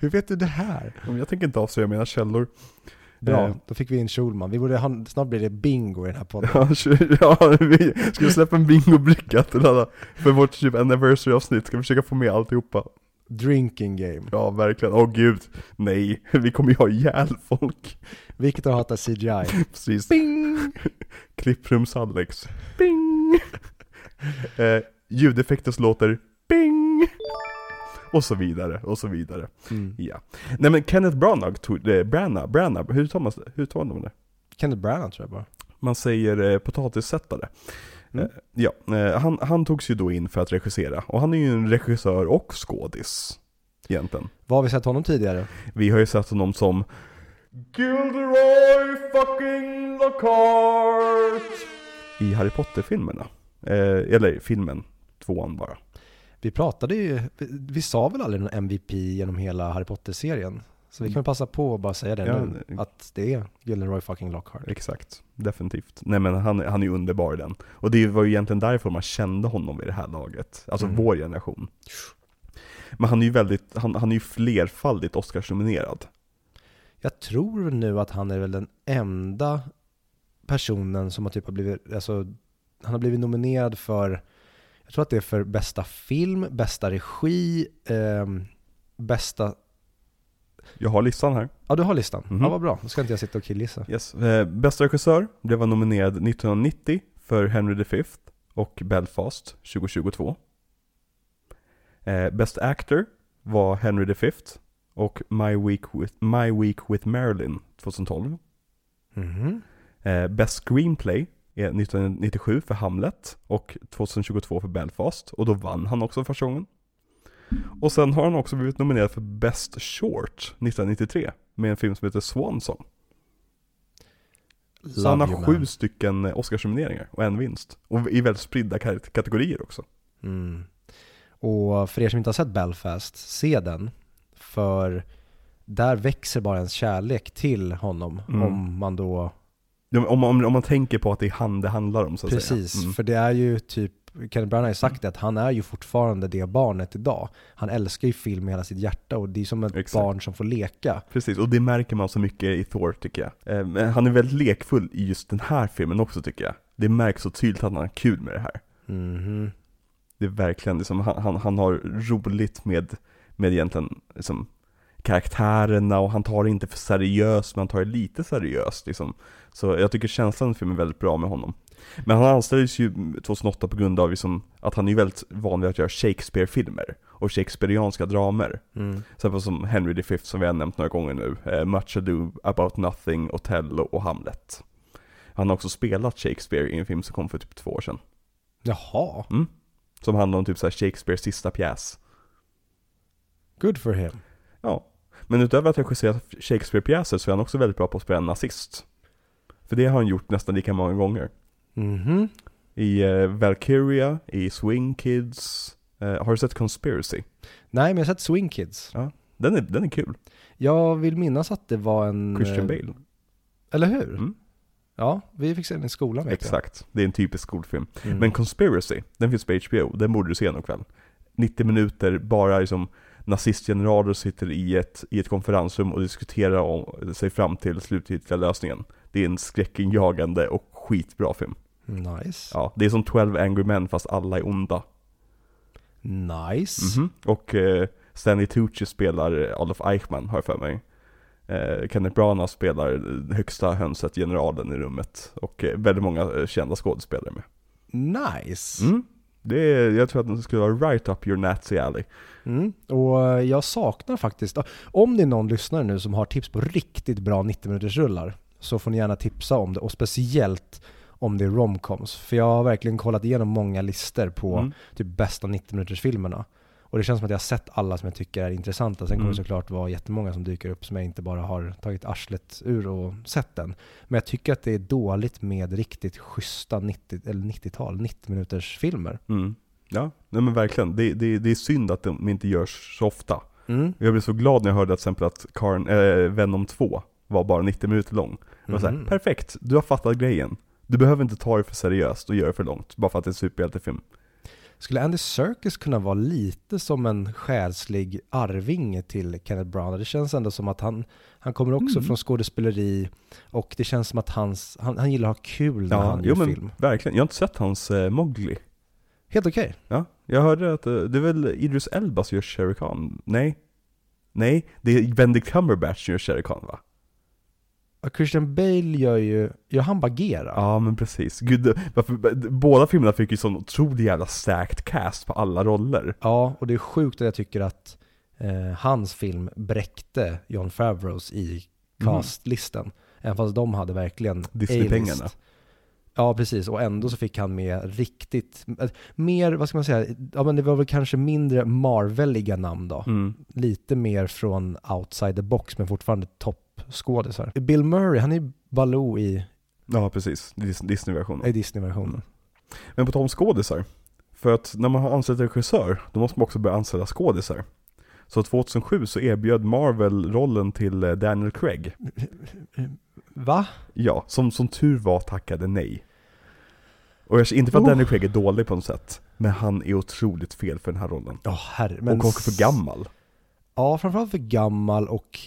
Hur vet du det här? Jag tänker inte avslöja mina källor. Bra, Eh. då fick vi in Schulman. Vi borde ha, snart blir det bingo i den här podden. Ja, vi ska släppa en bingobricka till alla för vårt typ anniversary-avsnitt. Ska vi försöka få med alltihopa. Drinking game. Ja, verkligen. Åh gud. Nej, vi kommer ju ha ihjäl folk. Vilket har hatat CGI. Precis. Bing! Klipprums-Alex. Bing! eh, ljudeffekter som låter Bing! Och så vidare, och så vidare. Mm. Ja. Nej men Kenneth Branagh, tog, eh, Branagh, Branagh, hur tar man hur tar man det? Kenneth Branagh tror jag bara. Man säger eh, potatissättare. Mm. Eh, ja, eh, han, han togs ju då in för att regissera. Och han är ju en regissör och skådis. egentligen. Vad har vi sett honom tidigare? Vi har ju sett honom som Gilderoy fucking Lockhart i Harry Potter-filmerna. Eh, eller filmen, tvåan bara. Vi pratade ju, vi, vi sa väl aldrig någon MVP genom hela Harry Potter-serien? Så vi kan väl passa på att bara säga det Ja, nu, att det är Gilderoy fucking Lockhart. Exakt, definitivt. Nej men han, han är ju underbar i den. Och det var ju egentligen därför man kände honom vid det här laget. Alltså Mm. vår generation. Men han är ju väldigt, han, han är ju flerfaldigt Oscarsnominerad. Jag tror nu att han är väl den enda personen som har typ har blivit, alltså han har blivit nominerad för, jag tror att det är för bästa film, bästa regi, ehm, bästa, Jag har listan här. ja du har listan, Mhm. ja vad bra, då ska inte jag sitta och killgissa. Yes. Eh, bästa regissör blev han nominerad 1990 för Henry V och Belfast 2022. Eh, Best Actor var Henry V och My Week with, My Week with Marilyn 2012. Mhm. Eh, Best Screenplay 1997 för Hamlet och 2022 för Belfast. Och då vann han också första gången. Och sen har han också blivit nominerad för Best Short 1993 med en film som heter Swan Song. Så han har sju man. stycken eh, Oscarsnomineringar och en vinst. Och i väldigt spridda ka- kategorier också. Mm. Och för er som inte har sett Belfast, se den. För där växer bara ens kärlek till honom Mm. om man då Om, om, om man tänker på att det är han det handlar om så att Precis, säga. Mm. för det är ju typ, Kenneth Branagh har ju sagt det, att han är ju fortfarande det barnet idag. Han älskar ju film med hela sitt hjärta och det är som ett Exakt. barn som får leka. Precis, och det märker man så mycket i Thor tycker jag. Eh, han är väldigt lekfull i just den här filmen också tycker jag. Det märks så tydligt att han har kul med det här. Mhm. Det är verkligen liksom, han, han, han har roligt med, med egentligen liksom, karaktärerna och han tar det inte för seriöst men han tar det lite seriöst liksom. Så jag tycker känslan i filmen är väldigt bra med honom. Men han anställdes ju 2008 på grund av liksom, att han är väldigt van vid att göra Shakespeare-filmer och Shakespeareanska dramer. Mm. Exempel som Henry V som vi har nämnt några gånger nu, eh, Much Ado About Nothing, Othello och Hamlet. Han har också spelat Shakespeare i en film som kom för typ två år sedan. Jaha, Som handlar om typ så här Shakespeares sista pjäs. good for him. Ja. Men utöver att regissera Shakespeare-pjäser så är han också väldigt bra på att spela en nazist. För det har han gjort nästan lika många gånger. Mhm. I eh, Valkyria, i Swing Kids. Eh, har du sett Conspiracy? Nej, men jag har sett Swing Kids. Den är, den är kul. Jag vill minnas att det var en... Christian eh, Bale. Eller hur? Mm. Ja, vi fick se den i skolan vet Exakt. Det är en typisk skolfilm. jag. Mm. Men Conspiracy, den finns på HBO, den borde du se någon kväll. 90 minuter, bara liksom nazistgeneraler sitter i ett, i ett konferensrum och diskuterar om, sig fram till slutgiltiga lösningen. Det är en skräckinjagande och skitbra film. Nice. Ja, det är som 12 Angry Men fast alla är onda. Nice. Mhm. Och eh, Stanley Tucci spelar Adolf Eichmann, har jag för mig. Eh, Kenneth Branagh spelar högsta hönset, generalen i rummet. Och eh, väldigt många eh, kända skådespelare med. Nice. Mm. Det är, jag tror att den skulle vara right up your Nazi alley. Mm. Och eh, jag saknar faktiskt, om det är någon lyssnare nu som har tips på riktigt bra 90 minuters rullar så får ni gärna tipsa om det och speciellt om det är romcoms. För jag har verkligen kollat igenom många listor på Mm. typ bästa 90 minuters filmerna. Och det känns som att jag har sett alla som jag tycker är intressanta. Sen kommer Mm. det såklart vara jättemånga som dyker upp som jag inte bara har tagit arslet ur och sett den. Men jag tycker att det är dåligt med riktigt schyssta 90, eller 90-tal, 90 minuters filmer. Mm. Ja, nej men verkligen. Det, det, det är synd att de inte görs så ofta. Mm. Jag blev så glad när jag hörde till exempel att Karn, äh, Venom 2 var bara 90 minuter lång. Det var såhär, Mhm. perfekt, du har fattat grejen. Du behöver inte ta det för seriöst och göra det för långt, bara för att det är en superhjältefilm. Skulle Andy Serkis kunna vara lite som en själslig arvinge till Kenneth Branagh? Det känns ändå som att han, han kommer också Mm. från skådespeleri och det känns som att hans, han, han gillar att ha kul när han jo gör film. verkligen. Jag har inte sett hans eh, Mowgli. Helt okej. Ja, jag hörde att eh, det är väl Idris Elba som gör Shere Khan? Nej? Nej, det är Benedict Cumberbatch som gör Shere Khan va? Christian Bale gör ju, gör han Bagheera? Ja men precis. Gud, varför, båda filmerna fick ju sån otrolig jävla stacked cast på alla roller. Ja, och det är sjukt att jag tycker att eh, hans film bräckte John Favreaus i Mhm. castlistan. Även fast de hade verkligen Disney-pengarna. Ja, precis. Och ändå så fick han med riktigt, eh, mer, vad ska man säga, ja men det var väl kanske mindre Marveliga namn då. Mm. Lite mer från outside the box, men fortfarande toppskådisar. Bill Murray, han är Baloo i, Ja, precis. Dis- Disney-versionen. i Disney-versionen. Men på tal om skådisar. För att när man har anställt regissör, då måste man också börja anställa skådisar. Så 2007 så erbjöd Marvel rollen till eh, Daniel Craig. Va? Ja, som, som tur var tackade nej. Och jag, inte för att Oh. Daniel Craig är dålig på något sätt, men han är otroligt fel för den här rollen. Ja, herre. Men och också för gammal. Ja, framförallt för gammal och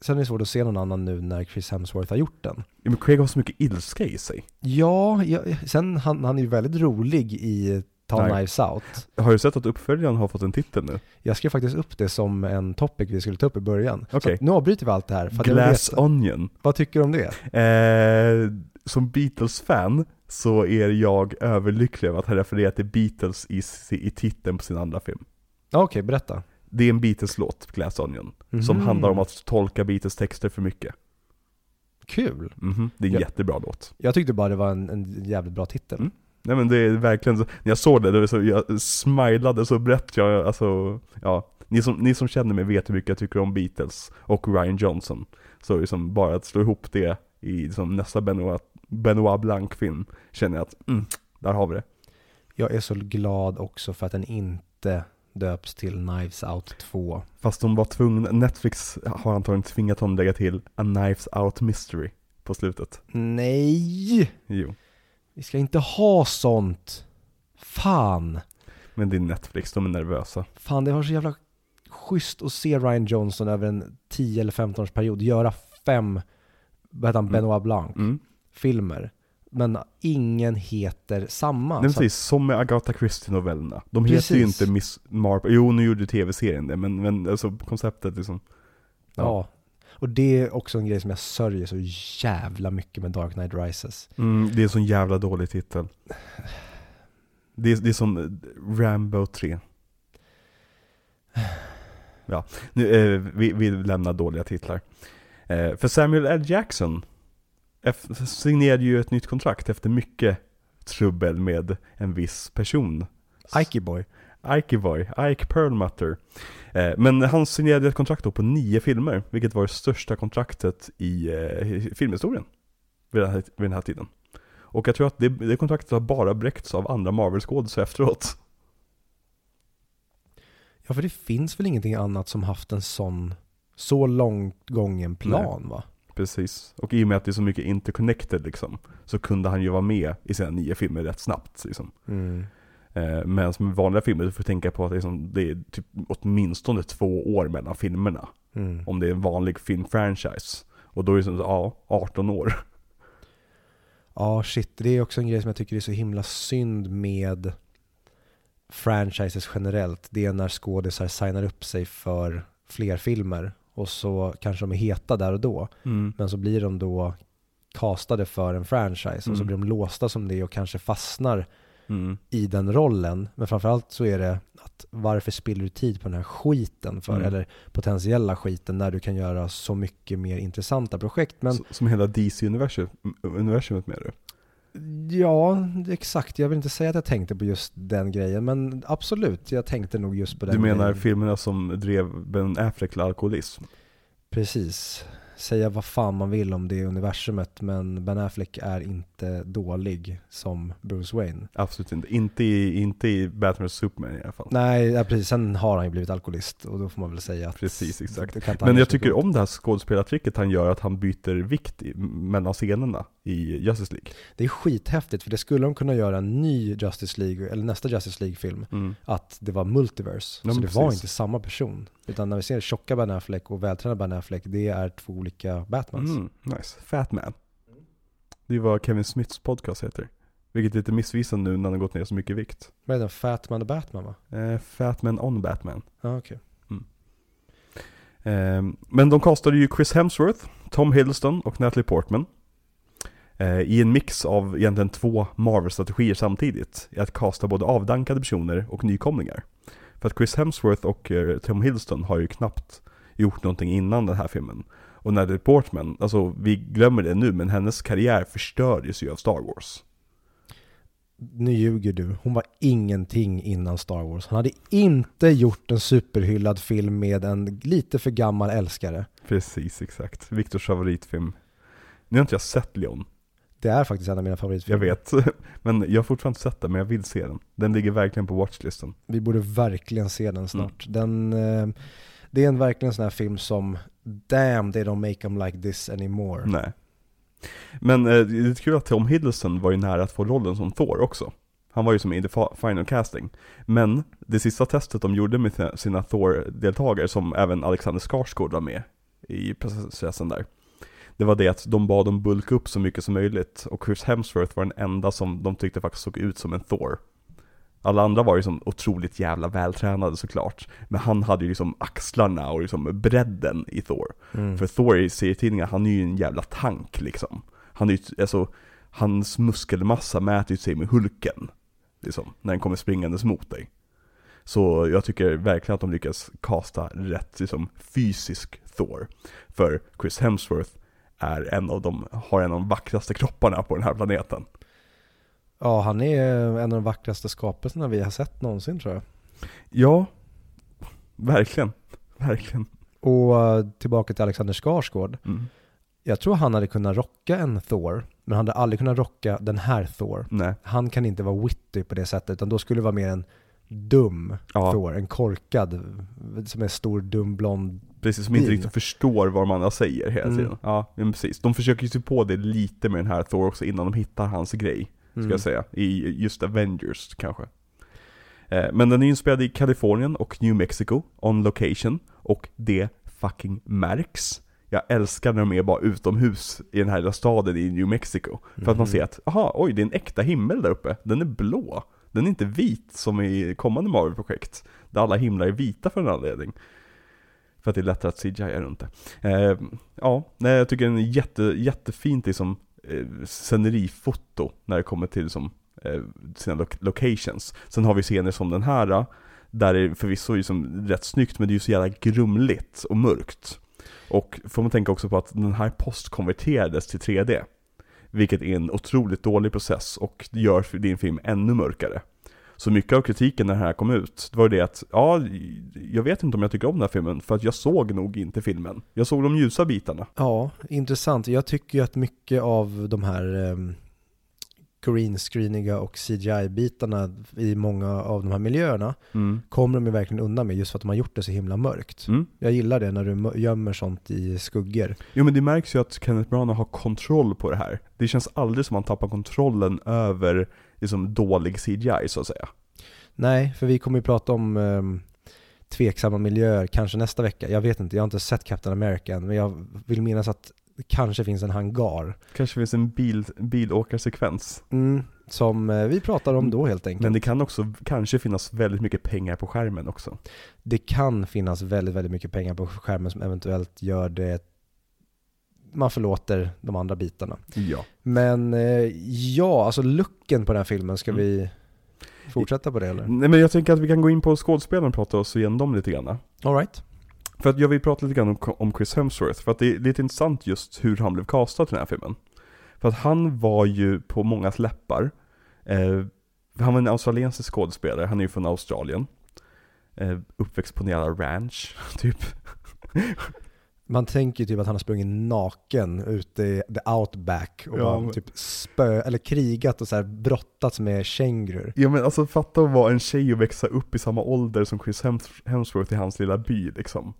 sen är det svårt att se någon annan nu när Chris Hemsworth har gjort den. Ja, men Craig har så mycket ilska i sig. Ja, ja sen han, han är ju väldigt rolig i Ta Nej. Knives Out. Har du sett att uppföljaren har fått en titel nu? Jag skrev faktiskt upp det som en topic vi skulle ta upp i början. Så Okej. att nu avbryter vi allt det här. För Glass. Onion. Vad tycker du om det? Eh, som Beatles-fan så är jag överlycklig över att han refererar till Beatles i, i titeln på sin andra film. Ja, Okej, berätta. Det är en Beatles-låt, Glass Onion, som Mhm. handlar om att tolka Beatles texter för mycket. Kul. Mhm, Det är en Ja. jättebra låt. Jag tyckte bara det var en, en jävligt bra titel. Mm. Nej men det är verkligen så, när jag såg det, det så, jag smilade så brett jag, alltså, ja. Ni som, ni som känner mig vet hur mycket jag tycker om Beatles och Ryan Johnson. Så liksom bara att slå ihop det i liksom nästa Benoit, Benoit Blanc-film, känner jag att, mm, där har vi det. Jag är så glad också för att den inte döps till Knives Out 2. Fast de var tvungna, Netflix har antagligen tvingat honom lägga till A Knives Out Mystery på slutet. Nej! Jo. Vi ska inte ha sånt. Fan. Men det är Netflix, de är nervösa. Fan, det var så jävla schysst att se Ryan Johnson över en 10 eller 15 års period göra fem, vad heter han, Mm. Benoit Blanc Mm. filmer. Men ingen heter samma. Nej, precis, som med Agatha Christie-novellerna. De heter ju Precis. inte Miss Marple, jo nu gjorde tv-serien det, men, men alltså konceptet liksom. Ja. Och det är också en grej som jag sörjer så jävla mycket med Dark Knight Rises. Mm, det är en sån jävla dålig titel. Det är, det är som Rambo 3. Ja, nu, eh, vi, vi lämnar dåliga titlar. Eh, för Samuel L. Jackson signerade ju ett nytt kontrakt efter mycket trubbel med en viss person. Ikey Boy. Ike Boy, Ike Perlmutter. Eh, men han signerade ett kontrakt då på nio filmer, vilket var det största kontraktet i eh, filmhistorien vid den, här, vid den här tiden. Och jag tror att det, det kontraktet har bara bräckts av andra Marvel-skådisar efteråt. Ja, för det finns väl ingenting annat som haft en sån, så långt gången plan va? Precis. Och i och med att det är så mycket interconnected liksom, så kunde han ju vara med i sina nio filmer rätt snabbt liksom. Mm. Eh, Medan med vanliga filmer, du får tänka på att det är, som, det är typ åtminstone två år mellan filmerna. Mm. Om det är en vanlig filmfranchise. Och då är det som, ja, 18 år. Ja, shit. Det är också en grej som jag tycker är så himla synd med franchises generellt. Det är när skådisar signar upp sig för fler filmer och så kanske de är heta där och då. Men så blir de då castade för en franchise och så Mm. blir de låsta som det och kanske fastnar Mm. i den rollen. Men framförallt så är det att varför spiller du tid på den här skiten för, Mm. eller potentiella skiten när du kan göra så mycket mer intressanta projekt. Men Som hela DC-universumet universumet med det. Ja, exakt. Jag vill inte säga att jag tänkte på just den grejen, men absolut, jag tänkte nog just på den Du menar grejen. filmerna som drev Ben Affleck till alkoholism? Precis. Säga vad fan man vill om det universumet, men Ben Affleck är inte dålig som Bruce Wayne. Absolut inte. Inte i, inte i Batman och Superman i alla fall. Nej, ja, precis. Sen har han ju blivit alkoholist och då får man väl säga att... Precis, exakt. Men jag tycker om det här skådespelartricket han gör, att han byter vikt mellan scenerna i Justice League. Det är skithäftigt, för det skulle de kunna göra en ny Justice League, eller nästa Justice League-film, att det var multiverse. Ja, så det var precis. inte samma person. Utan när vi ser tjocka Ben Affleck och vältränade Ben Affleck, det är två olika Batmans. Mm, nice. Fat Man. Det vad Kevin Smiths podcast heter. Vilket är lite missvisande nu när han har gått ner så mycket i vikt. Vad är den? Fatman och Batman va? Eh, Fat Man on Batman. Ja, okej. Eh, men de castade ju Chris Hemsworth, Tom Hiddleston och Natalie Portman. Eh, I en mix av egentligen två Marvel-strategier samtidigt. I att casta både avdankade personer och nykomlingar. För att Chris Hemsworth och eh, Tom Hiddleston har ju knappt gjort någonting innan den här filmen. Och Natalie Portman, alltså vi glömmer det nu, men hennes karriär förstördes ju av Star Wars. nu ljuger du. Hon var ingenting innan Star Wars. Han hade inte gjort en superhyllad film med en lite för gammal älskare. Precis, exakt. Viktors favoritfilm. Nu har inte jag sett Leon. Det är faktiskt en av mina Jag favoritfilmer. vet. Men jag har fortfarande inte sett den, men jag vill se den. Den ligger verkligen på watchlisten. Vi borde verkligen se den snart. Mm. Den, eh, det är en verkligen sån här film som Damn, they don't make them like this anymore. Nej. Men eh, det är kul att Tom Hiddleston var ju nära att få rollen som Thor också. Han var ju som i the final casting. Men det sista testet de gjorde med sina- sina Thor-deltagare, som även Alexander Skarsgård var med i processen där. Det var det att de bad dem bulka upp så mycket som möjligt och Chris Hemsworth var den enda som de tyckte faktiskt såg ut som en Thor. Alla andra var ju som otroligt jävla vältränade såklart. Men han hade ju liksom axlarna och liksom bredden i Thor. Mm. För Thor i serietidningar, han är ju en jävla tank liksom. Han är ju, alltså, hans muskelmassa mäter ju sig med Hulken. Liksom, när den kommer springandes mot dig. Så jag tycker verkligen att de lyckas kasta rätt liksom, fysisk Thor. För Chris Hemsworth är en av de, har en av de vackraste kropparna på den här planeten. Ja, han är en av de vackraste skapelserna vi har sett någonsin tror jag. Ja, verkligen. Verkligen. Och eh, tillbaka till Alexander Skarsgård. Mm. Jag tror han hade kunnat rocka en Thor, men han hade aldrig kunnat rocka den här Thor. Nej. Han kan inte vara witty på det sättet, utan då skulle det vara mer en dum Ja. Thor, en korkad, som är stor, dum, blond. Precis, som inte Fin. riktigt förstår vad de andra säger hela Mm. tiden. Ja, men precis. De försöker ju se på det lite med den här Thor också innan de hittar hans grej, ska Mm. jag säga. I just Avengers kanske. Eh, men den är inspelad i Kalifornien och New Mexico, on location. Och det fucking märks. Jag älskar när de är bara utomhus i den här lilla staden i New Mexico. För att man Mhm. ser att, aha, oj det är en äkta himmel där uppe. Den är blå. Den är inte vit som i kommande Marvel-projekt. Där alla himlar är vita för en anledning. För att det är lättare att CGI runt det. Eh, ja, nej, jag tycker den är jätte, jättefint liksom, eh, scenerifoto när det kommer till liksom, eh, sina lo- locations. Sen har vi scener som den här, eh, där det förvisso är liksom rätt snyggt, men det är ju så jävla grumligt och mörkt. Och får man tänka också på att den här postkonverterades till 3D. Vilket är en otroligt dålig process och gör din film ännu mörkare. Så mycket av kritiken när den här kom ut, det var ju det att, ja, jag vet inte om jag tycker om den här filmen, för att jag såg nog inte filmen. Jag såg de ljusa bitarna. Ja, intressant. Jag tycker ju att mycket av de här eh greenscreeniga och CGI-bitarna i många av de här miljöerna Mm. kommer de ju verkligen undan med just för att de har gjort det så himla mörkt. Mm. Jag gillar det när du gömmer sånt i skuggor. Jo men det märks ju att Kenneth Branagh har kontroll på det här. Det känns aldrig som att han tappar kontrollen över liksom dålig CGI så att säga. Nej, för vi kommer ju prata om um, tveksamma miljöer kanske nästa vecka. Jag vet inte, jag har inte sett Captain America än, men jag vill minnas att det kanske finns en hangar. Kanske finns en bil, bilåkarsekvens. Mm, som eh, vi pratar om då helt enkelt. Men det kan också kanske finnas väldigt mycket pengar på skärmen också. det kan finnas väldigt, väldigt mycket pengar på skärmen som eventuellt gör det man förlåter de andra bitarna. Ja. Men eh, ja, alltså looken på den här filmen, ska Mm. vi fortsätta på det eller? Nej men jag tänker att vi kan gå in på skådespelaren och prata oss igenom dem lite grann. All right. För att jag vill prata lite grann om, om Chris Hemsworth, för att det är lite intressant just hur han blev castad till den här filmen. För att han var ju på mångas läppar. Eh, han var en australiensisk skådespelare, han är ju från Australien. Eh, uppväxt på en jävla ranch, typ. Man tänker ju typ att han har sprungit naken ute i the outback och Ja, men- typ spö, eller krigat och så här brottats med kängurur. Ja men alltså fatta att vara en tjej och växa upp i samma ålder som Chris Hems- Hemsworth i hans lilla by liksom.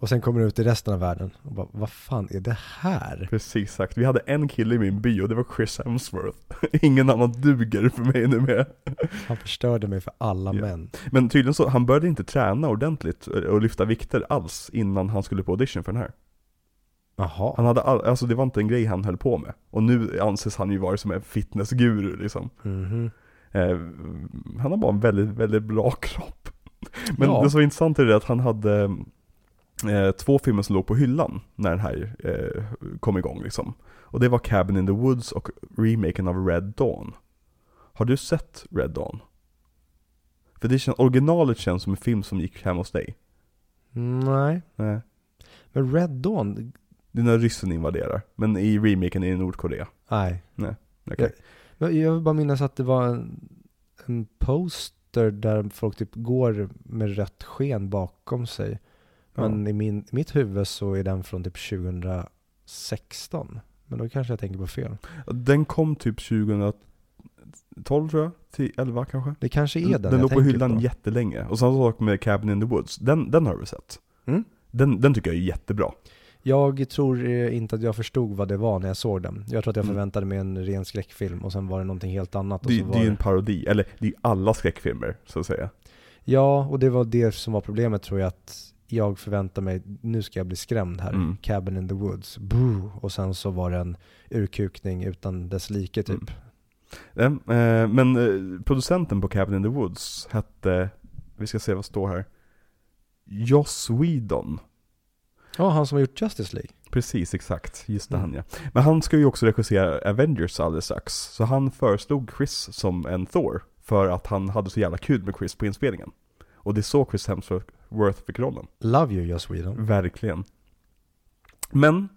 Och sen kommer du ut i resten av världen och bara, vad fan är det här? Precis sagt. Vi hade en kille i min by och det var Chris Hemsworth. Ingen annan duger för mig nu med. Han förstörde mig för alla Ja. män. Men tydligen så, han började inte träna ordentligt och lyfta vikter alls innan han skulle på audition för den här. Jaha. Han hade all, alltså det var inte en grej han höll på med. Och nu anses han ju vara som en fitnessguru liksom. Mhm. Eh, han har bara en väldigt, väldigt bra kropp. Men Ja. det som var intressant är det att han hade eh, två filmer som låg på hyllan när den här eh, kom igång liksom. Och det var Cabin in the Woods och remaken av Red Dawn. Har du sett Red Dawn? För det känns, originalet känns som en film som gick hem hos dig. Nej. Nej. Men Red Dawn, Det är när ryssen invaderar. Men i remaken är det Nordkorea. nej. Okej. Jag jag vill bara minnas att det var en, en poster där folk typ går med rött sken bakom sig. Men i, min, mitt huvud så är den från typ 2016. Men då kanske jag tänker på fel. Den kom typ 2012 tror jag, till 11 kanske. Det kanske är den Den jag låg på hyllan jättelänge. Och samma sak med Cabin in the Woods. Den, den har du sett? Mm. Den, den tycker jag är jättebra. Jag tror eh, inte att jag förstod vad det var när jag såg den. Jag tror att jag Mm. förväntade mig en ren skräckfilm och sen var det någonting helt annat. Det, det är ju en parodi, eller det är alla skräckfilmer så att säga. Ja, och det var det som var problemet tror jag att jag förväntade mig, nu ska jag bli skrämd här. Mm. Cabin in the Woods, boo! Och sen så var det en urkukning utan dess like typ. Mm. Eh, men eh, producenten på Cabin in the Woods hette, vi ska se vad står här. Joss Whedon. Ja, han som har gjort Justice League. Precis, exakt. Just det, Mm. han ja. Men han ska ju också regissera Avengers alldeles strax. Så han föreslog Chris som en Thor. För att han hade så jävla kul med Chris på inspelningen. Och det är så Chris Hemsworth fick rollen. Love you Joss Whedon. Verkligen. Men,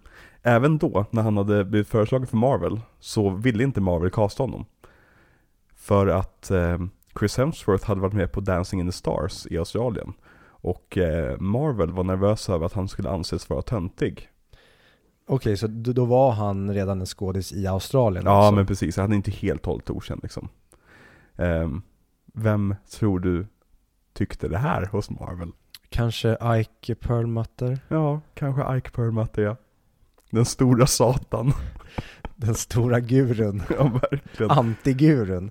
även då, när han hade blivit föreslagen för Marvel, så ville inte Marvel casta honom. För att eh, Chris Hemsworth hade varit med på Dancing in the Stars i Australien. Och eh, Marvel var nervös över att han skulle anses vara töntig. Okej, så då, var han redan en skådis i Australien Ja, också. men precis. Han är inte helt hållet okänd liksom. Ehm, vem tror du tyckte det här hos Marvel? Kanske Ike Perlmutter, Ja, kanske Ike Perlmutter ja. Den stora satan. den stora gurun. ja, verkligen. Antigurun.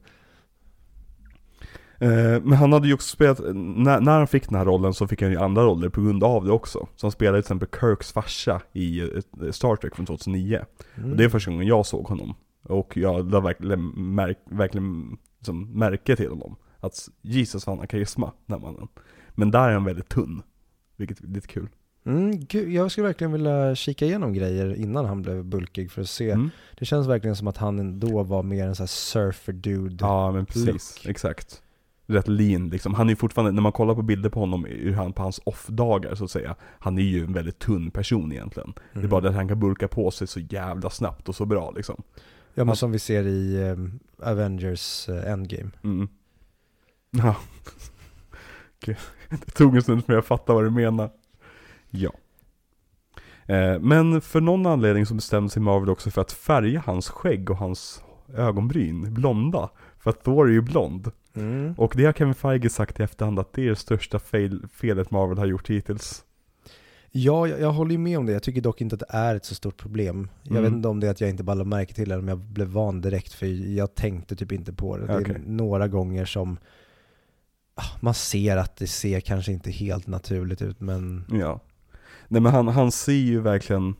Eh, men han hade ju också spelat, när, när han fick den här rollen så fick han ju andra roller på grund av det också. Så han spelade till exempel Kirks farsa i eh, Star Trek från 2009. Mm. Och det är första gången jag såg honom. Och jag lade verkligen, märk, verkligen liksom, märke till honom. Att Jesus han har karisma, den här mannen. Men där är han väldigt tunn. Vilket är lite kul. Mm, gud, jag skulle verkligen vilja kika igenom grejer innan han blev bulkig för att se. Mm. Det känns verkligen som att han då var mer en sån här surfer dude. Ja men precis, Look. exakt. Rätt lean liksom. Han är ju fortfarande, när man kollar på bilder på honom, på hans off-dagar så att säga. Han är ju en väldigt tunn person egentligen. Det är Mm. bara det att han kan bulka på sig så jävla snabbt och så bra liksom. Ja men han- som vi ser i eh, Avengers eh, Endgame. Mm. Ja. Okej. Det tog en stund för jag fattar vad du menar. Ja. Eh, men för någon anledning så bestämde sig Marvel också för att färga hans skägg och hans ögonbryn blonda. För att Thor är ju blond. Mm. Och det har Kevin Feige sagt i efterhand att det är det största fail, felet Marvel har gjort hittills. Ja, jag, jag håller ju med om det. Jag tycker dock inte att det är ett så stort problem. Jag Mm. vet inte om det är att jag inte bara märke till det, eller om jag blev van direkt, för jag tänkte typ inte på det. Det är några gånger som man ser att det ser kanske inte helt naturligt ut, men Ja. Nej men han, han ser ju verkligen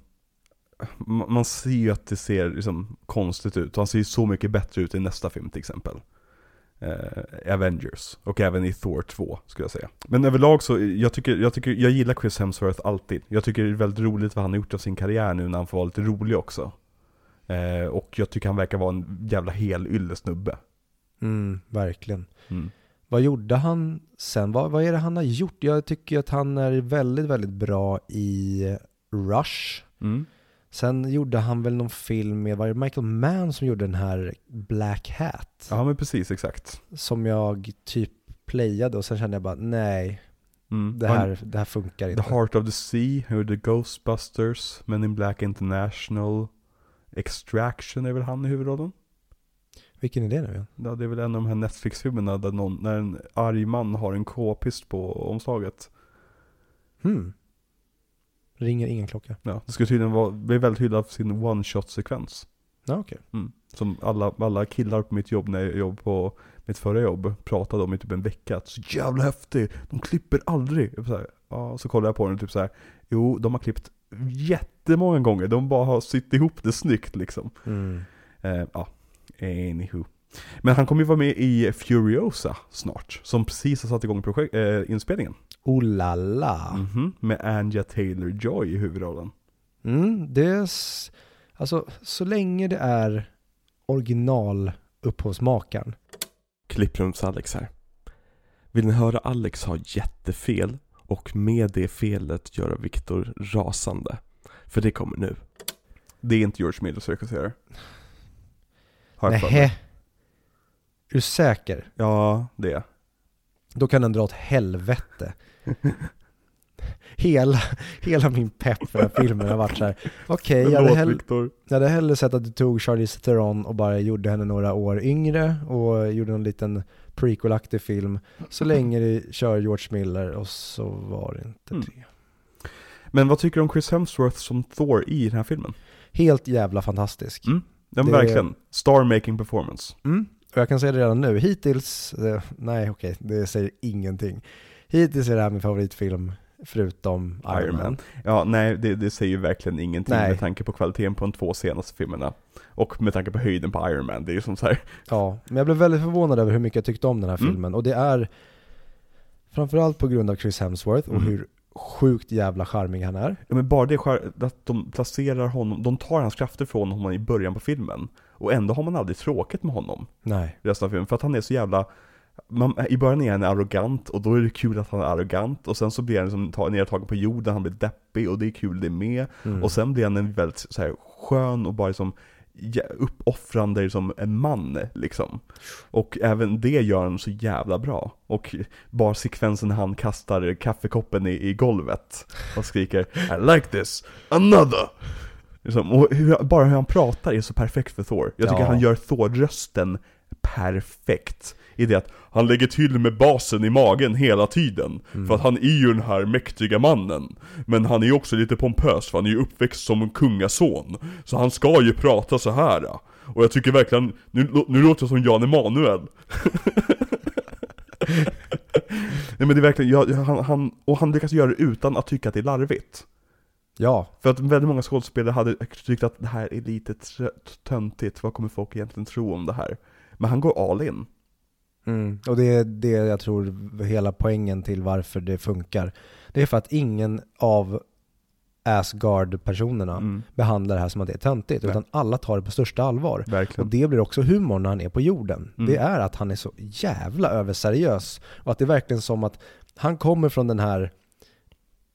ma- Man ser ju att det ser liksom konstigt ut. Han ser ju så mycket bättre ut i nästa film till exempel. Eh, Avengers. Och även i Thor 2 skulle jag säga. Men överlag så, jag tycker, jag tycker, jag gillar Chris Hemsworth alltid. Jag tycker det är väldigt roligt vad han har gjort av sin karriär nu när han får vara lite rolig också. Eh, och jag tycker han verkar vara en jävla hel yllesnubbe. mm, verkligen. Mm. Vad gjorde han sen? Vad, vad är det han har gjort? Jag tycker att han är väldigt, väldigt bra i Rush. Mm. Sen gjorde han väl någon film med, var det Michael Mann som gjorde den här Black Hat? Ja men precis, exakt. Som jag typ playade och sen kände jag bara nej, Mm. det Han- här, det här funkar inte. The Heart of the Sea, han gjorde Ghostbusters, Men in Black International, Extraction är väl han i huvudrollen? Vilken är det nu igen? Ja, det är väl en av de här Netflix-filmerna där någon, när en arg man har en k-pist på omslaget. Hmm. Ringer ingen klocka. Ja, det ska tydligen vara, bli väldigt hyllad för sin one-shot-sekvens. Ja, okej. Mm. Som alla, alla killar på mitt jobb när jag jobbade på mitt förra jobb pratade om i typ en vecka. Att så jävla häftig, de klipper aldrig. Så här, ja, så kollade jag på den och typ så här. Jo, de har klippt jättemånga gånger. De bara har sytt ihop det snyggt liksom. Mm. Eh, ja, anywho. Men han kommer ju vara med i Furiosa snart. Som precis har satt igång projekt, eh, inspelningen. Oh la la. Mhm, med Anja Taylor-Joy i huvudrollen. Mm, det är, s- alltså så länge det är original upphovsmakaren. Klipprums-Alex här. Vill ni höra Alex ha jättefel och med det felet göra Viktor rasande? För det kommer nu. Det är inte George Miller som regisserar. Har jag för mig. Nähä. Är du säker? Ja, det. Då kan den dra åt helvete. hela, hela min pepp för den här filmen har varit så här. okej, jag, hade hell- jag hade hellre sett att du tog Charlize Theron och bara gjorde henne några år yngre och gjorde en liten prequel-aktig film, så länge du kör George Miller och så var det inte Mm. det. Men vad tycker du om Chris Hemsworth som Thor i den här filmen? Helt jävla fantastisk. Mm. Ja men Det- verkligen. Star making performance. Mm. Och jag kan säga det redan nu, hittills, eh, nej okej, det säger ingenting. Hittills är det här min favoritfilm, förutom Iron Man. Ja, nej det, det säger ju verkligen ingenting Nej. med tanke på kvaliteten på de två senaste filmerna. Och med tanke på höjden på Iron Man, det är ju som så här. Ja, men jag blev väldigt förvånad över hur mycket jag tyckte om den här Mm. filmen. Och det är framförallt på grund av Chris Hemsworth och Mm. hur sjukt jävla charmig han är. Ja men bara det att de placerar honom, de tar hans krafter från honom i början på filmen. Och ändå har man aldrig tråkigt med honom Nej. resten av filmen, för att han är så jävla man, I början är han arrogant och då är det kul att han är arrogant och sen så blir han liksom ta- nedtagen på jorden, han blir deppig och det är kul det med. Mm. Och sen blir han en väldigt så här, skön och bara liksom uppoffrande som en man liksom. Och även det gör han så jävla bra. Och bara sekvensen när han kastar kaffekoppen i, i golvet och skriker I like this, another! Liksom, och hur, bara hur han pratar är så perfekt för Thor. Jag tycker Ja. han gör Thor-rösten perfekt. I det att han lägger till med basen i magen hela tiden. Mm. För att han är ju den här mäktiga mannen. Men han är ju också lite pompös för han är ju uppväxt som en kungason. Så han ska ju prata så här. Och jag tycker verkligen, nu, nu låter jag som Jan Emanuel. Nej men det är verkligen, ja, han, han, och han lyckas göra det utan att tycka att det är larvigt. Ja, För att väldigt många skådespelare hade tyckt att det här är lite töntigt, vad kommer folk egentligen tro om det här? Men han går all in. Mm. och det är det jag tror hela poängen till varför det funkar. Det är för att ingen av Asgard-personerna Mm, behandlar det här som att det är töntigt, Nej. utan alla tar det på största allvar. Och verkligen. det blir också humor när han är på jorden. Mm. Det är att han är så jävla överseriös. Och att det är verkligen som att han kommer från den här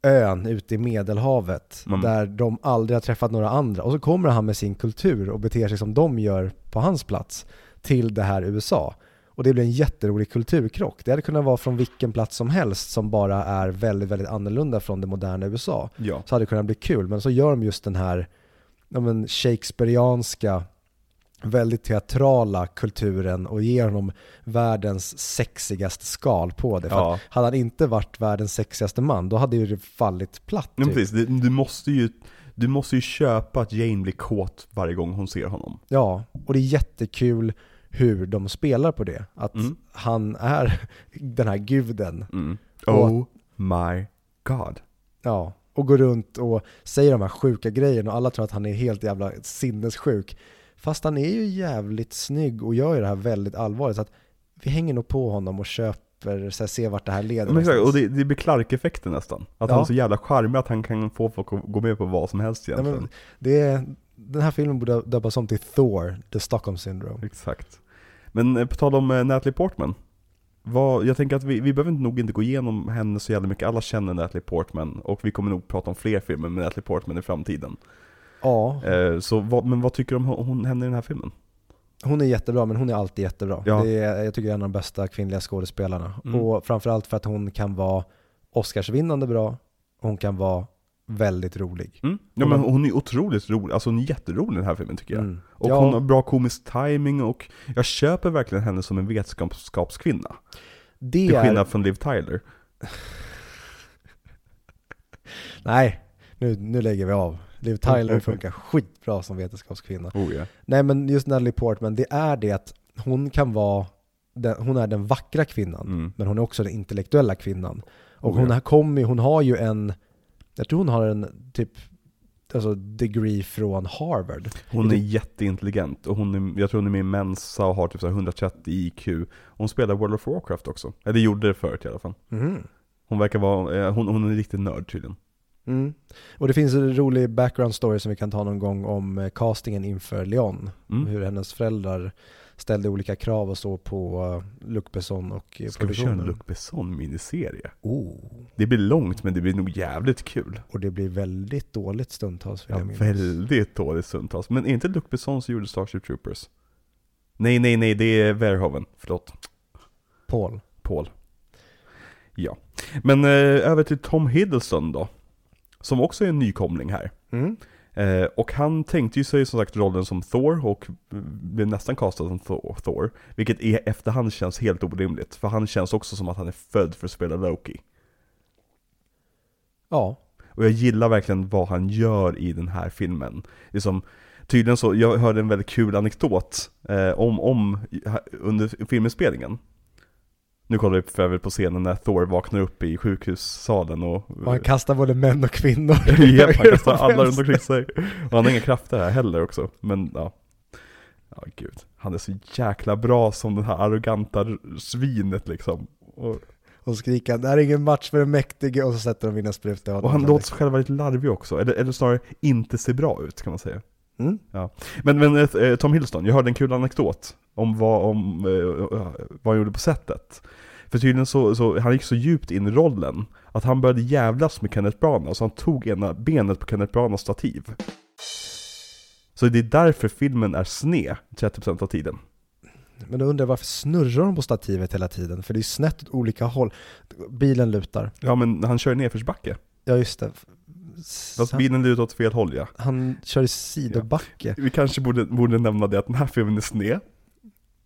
ön ute i medelhavet Mm. där de aldrig har träffat några andra. Och så kommer han med sin kultur och beter sig som de gör på hans plats till det här USA. Och det blir en jätterolig kulturkrock. Det hade kunnat vara från vilken plats som helst som bara är väldigt, väldigt annorlunda från det moderna USA Ja. så hade det kunnat bli kul. Men så gör de just den här ja, men Shakespeareanska, väldigt teatrala kulturen och ger honom världens sexigaste skal på det. För Ja. hade han inte varit världens sexigaste man, då hade ju det fallit platt. Men Typ. precis, det, du måste ju du måste ju köpa att Jane blir kåt varje gång hon ser honom. Ja, och det är jättekul hur de spelar på det. Att Mm. han är den här guden. Mm. Och- Oh my god. Ja, och går runt och säger de här sjuka grejerna och alla tror att han är helt jävla sinnessjuk. Fast han är ju jävligt snygg och gör ju det här väldigt allvarligt. Så att vi hänger nog på honom och köper, så här, ser vart det här leder Men exakt, och det, det blir Clark-effekten nästan. Att Ja. han är så jävla charmig att han kan få folk att gå med på vad som helst Nej, egentligen. men det är, den här filmen borde döpas om till Thor, The Stockholm Syndrome. Exakt. Men eh, på tal om eh, Natalie Portman. Vad, jag tänker att vi, vi behöver nog inte gå igenom henne så jävla mycket. Alla känner Natalie Portman och vi kommer nog prata om fler filmer med Natalie Portman i framtiden. Ja, Eh, så vad, men vad tycker du om hon, henne i den här filmen? hon är jättebra men hon är alltid jättebra. Ja. Det är, jag tycker det är en av de bästa kvinnliga skådespelarna. Mm. Och framförallt för att hon kan vara Oscarsvinnande bra, hon kan vara väldigt rolig. Mm? Ja men hon är otroligt rolig, alltså hon är jätterolig i den här filmen tycker jag. Mm. Och Ja. hon har bra komisk timing och jag köper verkligen henne som en vetenskapskvinna. Det Till är, skillnad från Liv Tyler. nej, nu, nu lägger vi av. Liv Tyler Mm. funkar skitbra som vetenskapskvinna. Oh ja. Nej men just Natalie Portman, det är det att hon kan vara, den, hon är den vackra kvinnan, Mm. men hon är också den intellektuella kvinnan. Och Oh, hon, har kommit, hon har ju en, jag tror hon har en typ, alltså degree från Harvard. Hon är jätteintelligent och hon är, jag tror hon är med i Mensa och har typ så här 130 IQ. Hon spelar World of Warcraft också. Eller gjorde det förut i alla fall. Mhm. Hon verkar vara, eh, hon, hon är en riktig nörd tydligen. Mm. Och det finns en rolig background story som vi kan ta någon gång om eh, castingen inför Leon. Mm. Hur hennes föräldrar ställde olika krav och så på uh, Luc Besson och eh, Ska vi köra en. Luc Besson miniserie? Oh. Det blir långt men det blir nog jävligt kul. Och det blir väldigt dåligt stundtals Ja, väldigt dåligt stundtals. Men är inte Luc Besson som gjorde Starship Troopers? Nej, nej, nej, det är Verhoeven. Förlåt. Paul. Paul. Ja. Men eh, över till Tom Hiddleston då. Som också är en nykomling här. Mm. Eh, och han tänkte ju sig som sagt rollen som Thor och blev nästan castad som Thor. Vilket i efterhand känns helt orimligt. För han känns också som att han är född för att spela Loki. Ja. Och jag gillar verkligen vad han gör i den här filmen. Liksom, tydligen så, jag hörde en väldigt kul anekdot eh, om, om, under filminspelningen. Nu kollar vi för övrigt på scenen när Thor vaknar upp i sjukhussalen och... Och han kastar både män och kvinnor. Japp, han kastar alla runt omkring sig. Och han har inga krafter här heller också, men ja. Ja gud, han är så jäkla bra som det här arroganta svinet liksom. Och, Och skriker han, det här är ingen match för den mäktige och så sätter de in en spruta och han låter sig själv vara lite larvig också, eller, eller snarare inte se bra ut kan man säga. Mm. Men, men eh, Tom Hiddleston, jag hörde en kul anekdot om vad, om, eh, vad han gjorde på sättet. För tydligen så, så, han gick så djupt in i rollen att han började jävlas med Kenneth Branagh, så han tog ena benet på Kenneth Branaghs stativ. Så det är därför filmen är sned 30% av tiden. Men då undrar jag varför snurrar de på stativet hela tiden? För det är snett åt olika håll. Bilen lutar. Ja men han kör i nedförsbacke. Ja just det. Fast bilen lutar åt fel håll ja. Han kör i sidobacke. Vi kanske borde, borde nämna det att den här filmen är sned.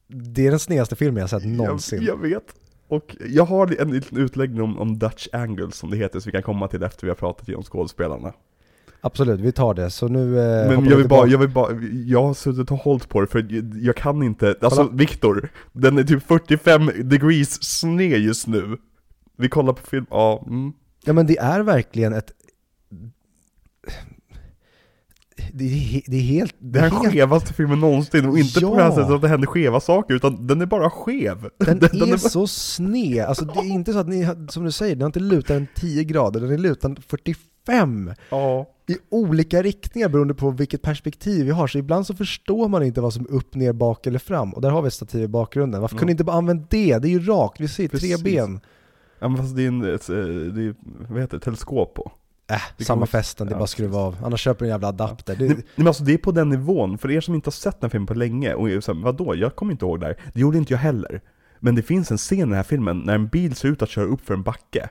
Det är den snedaste filmen jag sett någonsin. Jag, jag vet. Och jag har en liten utläggning om, om Dutch Angles som det heter, så vi kan komma till efter vi har pratat om skådespelarna. Absolut, vi tar det. Så nu eh, Men jag vi vill, bara, jag vill bara, jag har suttit och hållit på det för jag, jag kan inte, alltså. Viktor, den är typ 45 degrees sned just nu. Vi kollar på film, ja, mm. Ja men det är verkligen ett... Det är, det är helt... Det är den helt, skevaste filmen någonsin och inte på det här Ja. sättet att det händer skeva saker, utan den är bara skev. Den, den är bara- så sned, alltså det är inte så att ni, som du säger, den har inte lutat en 10 grader, den är lutad 45 Ja. i olika riktningar beroende på vilket perspektiv vi har. Så ibland så förstår man inte vad som är upp, ner, bak eller fram. Och där har vi ett stativ i bakgrunden. Varför Ja. kunde ni inte bara använt det? Det är ju rakt, vi ser tre Precis. ben. Ja men fast det är en, ett, eh, det är, vad heter det, teleskop på. Äh, samma festen, det är bara att skruva av. Annars köper du en jävla adapter. Det, Nej, men alltså det är på den nivån, för er som inte har sett den filmen på länge, och är så här, vadå, jag kommer inte ihåg det här. Det gjorde inte jag heller. Men det finns en scen i den här filmen när en bil ser ut att köra upp för en backe.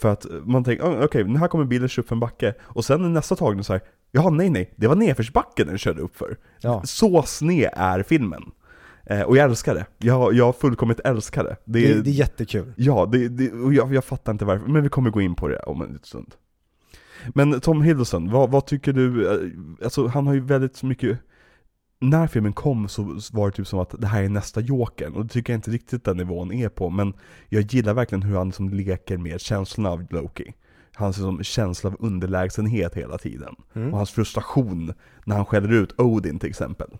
För att man tänker, "Ah, okej, nu här kommer bilen köra upp för en backe. Och sen i nästa tagning så här, jaha nej nej, det var nedförsbacken den körde upp för. ja. Så sned är filmen. Eh, och jag älskar det. Jag, jag fullkomligt älskar det. Det är, Det, det är jättekul. Ja, det, det, och jag, jag fattar inte varför, men vi kommer gå in på det om en liten stund. Men Tom Hiddleston, vad, vad tycker du, eh, alltså han har ju väldigt mycket, när filmen kom så var det typ som att det här är nästa Jokern, och det tycker jag inte riktigt den nivån är på, men jag gillar verkligen hur han som leker med känslan av Loki. Hans liksom, känsla av underlägsenhet hela tiden. Mm. Och hans frustration när han skäller ut Odin till exempel.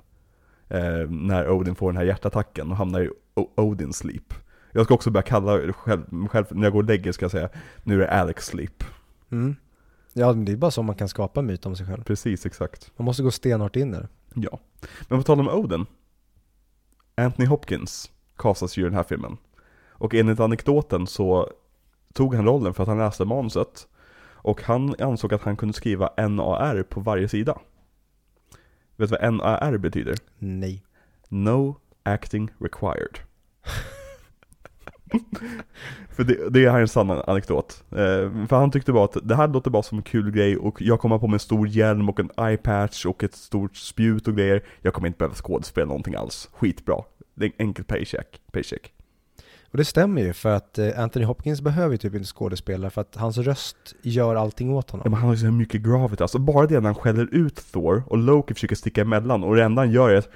Eh, när Odin får den här hjärtattacken och hamnar i O- Odin sleep. Jag ska också börja kalla själv, själv, när jag går och lägger ska jag säga, nu är det Alex sleep. Mm. Ja, men det är bara så man kan skapa en myt om sig själv. Precis, exakt. Man måste gå stenhårt in i det. Ja. Men på tal om Odin. Anthony Hopkins kastas ju i den här filmen. Och enligt anekdoten så tog han rollen för att han läste manuset. Och han ansåg att han kunde skriva NAR på varje sida. Vet du vad NAR betyder? Nej. No acting required. För det, det är en sann anekdot. Eh, för han tyckte bara att det här låter bara som en kul grej och jag kommer på med en stor hjälm och en eye-patch och ett stort spjut och grejer. Jag kommer inte behöva skådespela någonting alls. Skitbra. Det är en enkel paycheck. paycheck. Och det stämmer ju för att eh, Anthony Hopkins behöver ju typ inte skådespela för att hans röst gör allting åt Ja, honom. men han har ju så mycket gravity, alltså bara det när han skäller ut Thor och Loki försöker sticka emellan och det enda han gör är att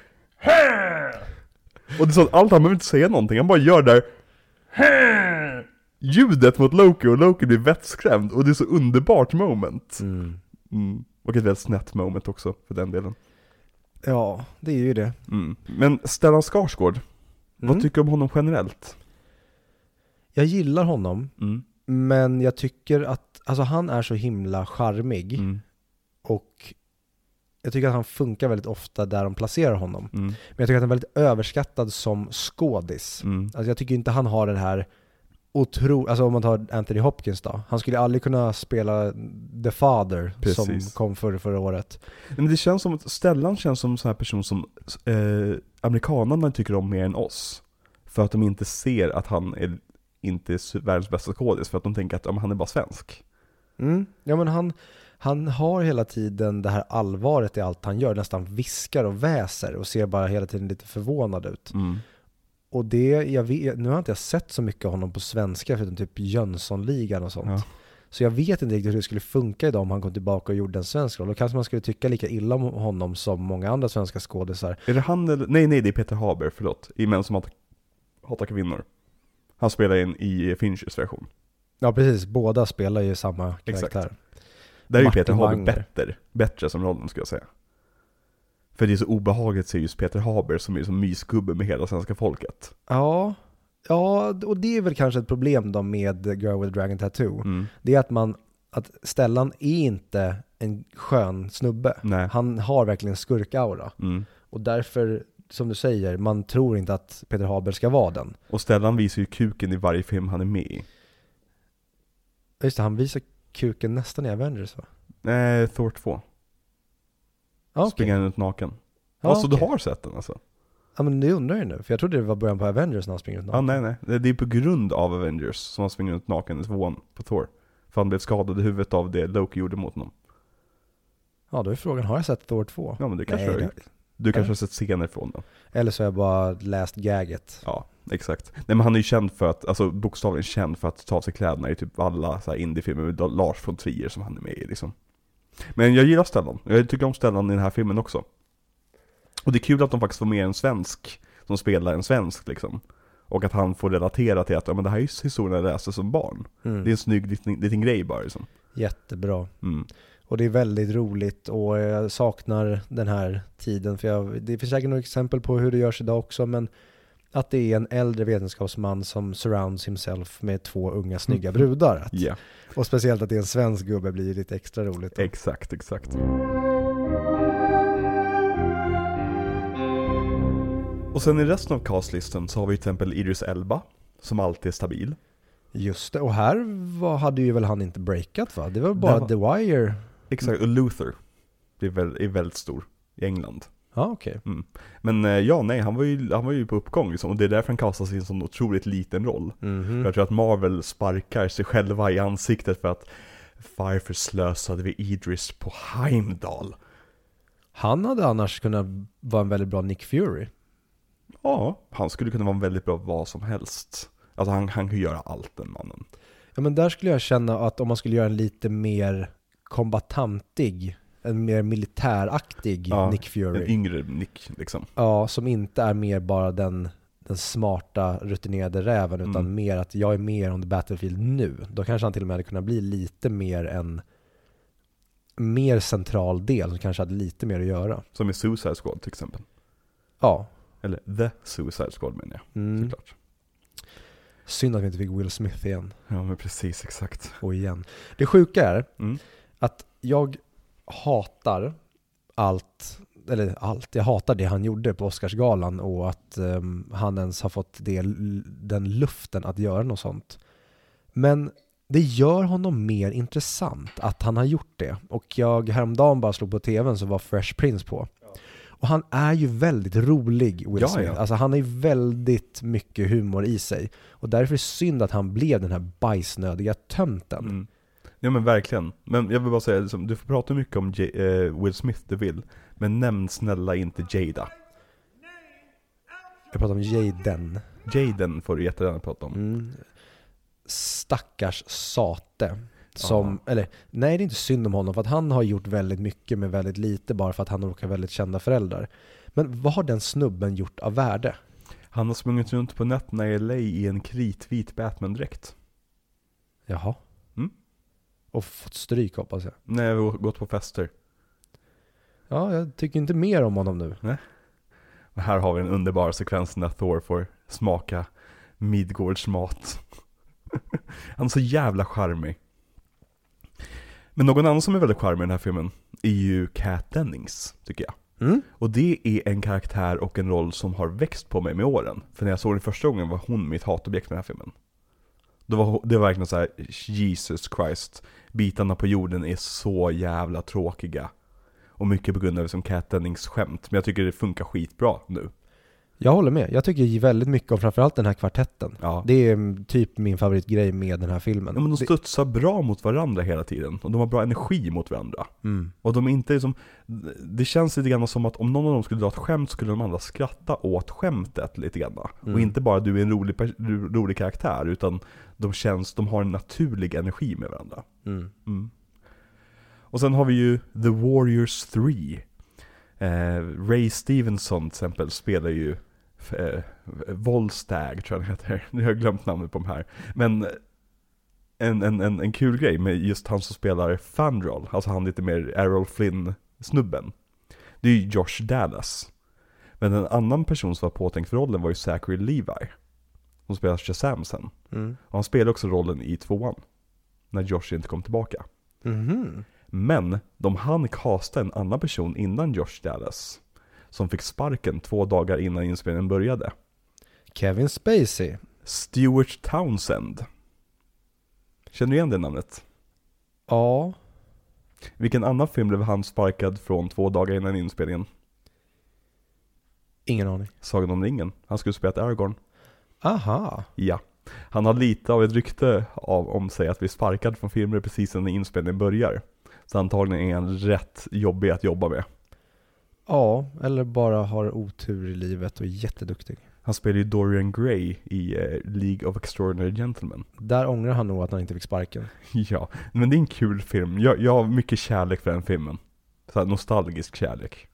Och det är så att allt han behöver inte säga någonting, han bara gör det där ljudet mot Loki och Loki blir vettskrämd och det är så underbart moment. Mm. Mm. Och ett väldigt snett moment också för den delen. Ja, det är ju det. Mm. Men Stellan Skarsgård, Mm. vad tycker du om honom generellt? Jag gillar honom, Mm. men jag tycker att, alltså han är så himla charmig Mm. och jag tycker att han funkar väldigt ofta där de placerar honom. Mm. Men jag tycker att han är väldigt överskattad som skådis. Mm. Alltså jag tycker inte han har den här otro, alltså om man tar Anthony Hopkins då, han skulle aldrig kunna spela The Father som Precis. kom förra, förra året. Men det känns som att Stellan känns som en sån här person som eh, amerikanerna tycker om mer än oss. För att de inte ser att han är inte är världens bästa skådis, för att de tänker att ja, han är bara svensk. Mm. Ja men han, han har hela tiden det här allvaret i allt han gör, nästan viskar och väser och ser bara hela tiden lite förvånad ut. Mm. Och det, jag vet, nu har inte jag sett så mycket av honom på svenska förutom typ Jönssonligan och sånt. Ja. Så jag vet inte riktigt hur det skulle funka idag om han kom tillbaka och gjorde en svensk roll. Då kanske man skulle tycka lika illa om honom som många andra svenska skådisar. Är det han eller, nej nej det är Peter Haber, förlåt, i Män som hatar, hatar kvinnor. Han spelar in i Finchers version. Ja precis, båda spelar ju samma Exakt. Där är ju Martin Peter Haber Wagner. bättre, bättre som rollen skulle jag säga. För det är så obehagligt att se just Peter Haber som är som mysgubbe med hela svenska folket. Ja, ja, och det är väl kanske ett problem då med Girl with Dragon Tattoo. Mm. Det är att man, att Stellan är inte en skön snubbe. Nej. Han har verkligen skurkaura. Mm. Och därför, som du säger, man tror inte att Peter Haber ska vara den. Och Stellan visar ju kuken i varje film han är med i. Just det, han visar kuken nästan i Avengers va? Nej, Thor 2. Ja, okej. Springer ut naken. Ja, alltså okej. du har sett den alltså? Ja men det undrar jag nu, för jag trodde det var början på Avengers när han springer ut Ja, naken. nej nej. Det är på grund av Avengers som han springer ut naken i tvåan på Thor. För han blev skadad i huvudet av det Loki gjorde mot honom. Ja, då är frågan, har jag sett Thor 2? Ja men det kanske Nej, du har gjort. Du kanske har sett scener från den. Eller så har jag bara läst gaget. Ja, exakt. Nej men han är ju känd för att, alltså bokstavligen känd för att ta av sig kläderna i typ alla så här indiefilmer med Lars von Trier som han är med i liksom. Men jag gillar Stellan. Jag tycker om Stellan i den här filmen också. Och det är kul att de faktiskt får med en svensk som spelar en svensk liksom. Och att han får relatera till att, ja men det här är ju historien jag läste som barn. Mm. Det är en snygg liten, liten grej bara liksom. Jättebra. Mm. Och det är väldigt roligt och jag saknar den här tiden. För jag, det finns säkert några exempel på hur det görs idag också, men att det är en äldre vetenskapsman som surrounds himself med två unga snygga brudar. Att, Ja, Och speciellt att det är en svensk gubbe blir lite extra roligt. då. exakt, exakt. Och sen i resten av castlistan så har vi till exempel Idris Elba, som alltid är stabil. Just det, och här var, hade ju väl han inte breakat va? Det var bara var- The Wire. Exakt, och Luther är, väl, är väldigt stor i England. Ja okej. Men eh, ja, nej, han var ju, han var ju på uppgång liksom, och det är därför han kastas i en sån otroligt liten roll. Mhm. För jag tror att Marvel sparkar sig själva i ansiktet för att varför slösade vi Idris på Heimdall? Han hade annars kunnat vara en väldigt bra Nick Fury. Ja, han skulle kunna vara en väldigt bra vad som helst. Alltså han, han kan göra allt den mannen. Ja men där skulle jag känna att om man skulle göra en lite mer kombatantig, en mer militäraktig Ja, Nick Fury. En yngre Nick liksom. Ja, som inte är mer bara den, den smarta rutinerade räven utan Mm. mer att jag är mer on the battlefield nu. Då kanske han till och med hade kunnat bli lite mer en mer central del som kanske hade lite mer att göra. Som i Suicide Squad till exempel. Ja. Eller The Suicide Squad menar jag, Mm. såklart. Synd att vi inte fick Will Smith igen Ja men precis, exakt. och igen. Det sjuka är Mm. att jag hatar allt, eller allt, jag hatar det han gjorde på Oscarsgalan och att ehm, han ens har fått det, den luften att göra något sånt. Men det gör honom mer intressant att han har gjort det. Och jag häromdagen bara slog på tvn så var Fresh Prince på. Och han är ju väldigt rolig, Will Ja, Smith. ja. Alltså han har ju väldigt mycket humor i sig. Och därför är det synd att han blev den här bajsnödiga tönten. Mm. Ja men verkligen. Men jag vill bara säga, liksom, du får prata mycket om J- eh, Will Smith du vill. Men nämn snälla inte Jada. Jag pratar om Jaden. Jaden får du jättegärna prata om. Mm. Stackars Sate. Som, eller nej det är inte synd om honom för att han har gjort väldigt mycket med väldigt lite bara för att han råkar väldigt kända föräldrar. Men vad har den snubben gjort av värde? Han har sprungit runt på nätterna i LA i en kritvit Batman-dräkt. Jaha. Och fått stryk hoppas jag. När vi har gått på fester. Ja, jag tycker inte mer om honom nu. Och här har vi den underbara sekvensen där Thor får smaka Midgårds mat. Han är så jävla charmig. Men någon annan som är väldigt charmig i den här filmen är ju Kat Dennings, tycker jag. Mm? Och det är en karaktär och en roll som har växt på mig med åren. För när jag såg den första gången var hon mitt hatobjekt med den här filmen. Det var, det var verkligen så här: Jesus Christ. Bitarna på jorden är så jävla tråkiga. Och mycket på grund av liksom som Cat Dennings skämt. Men jag tycker det funkar skitbra nu. Jag håller med. Jag tycker väldigt mycket om framförallt den här kvartetten. Ja. Det är typ min favoritgrej med den här filmen. Ja, men de Det- studsar bra mot varandra hela tiden. Och de har bra energi mot varandra. Mm. Och de är inte liksom, det känns lite grann som att om någon av dem skulle dra ett skämt skulle de andra skratta åt skämtet lite grann. Och Mm. inte bara du är en rolig, rolig karaktär, utan de känns, de har en naturlig energi med varandra. Mm. Mm. Och sen har vi ju The Warriors 3. Eh, Ray Stevenson till exempel spelar ju eh, Volstagg tror jag han heter. Nu har jag glömt namnet på de här. Men en, en, en, en kul grej med just han som spelar Fandral, alltså han lite mer Errol Flynn-snubben. Det är ju Josh Dallas. Men en annan person som var påtänkt för rollen var ju Zachary Levi. Som spelar Shazam sen. Mm. Och han spelar också rollen i tvåan. När Josh inte kom tillbaka. Mhm. Men de hann casta en annan person innan Josh Dallas. Som fick sparken två dagar innan inspelningen började. Kevin Spacey. Stuart Townsend. Känner du igen det namnet? Ja. Vilken annan film blev han sparkad från två dagar innan inspelningen? Ingen aning. Sagan om ringen. Han skulle spela Aragorn. Aha. Ja. Han har lite av ett rykte av, om sig att bli sparkad från filmer precis när inspelningen börjar. Så antagligen är han rätt jobbig att jobba med. Ja, eller bara har otur i livet och är jätteduktig. Han spelar ju Dorian Gray i eh, League of Extraordinary Gentlemen. Där ångrar han nog att han inte fick sparken. Ja, men det är en kul film. Jag, jag har mycket kärlek för den filmen. Så nostalgisk kärlek.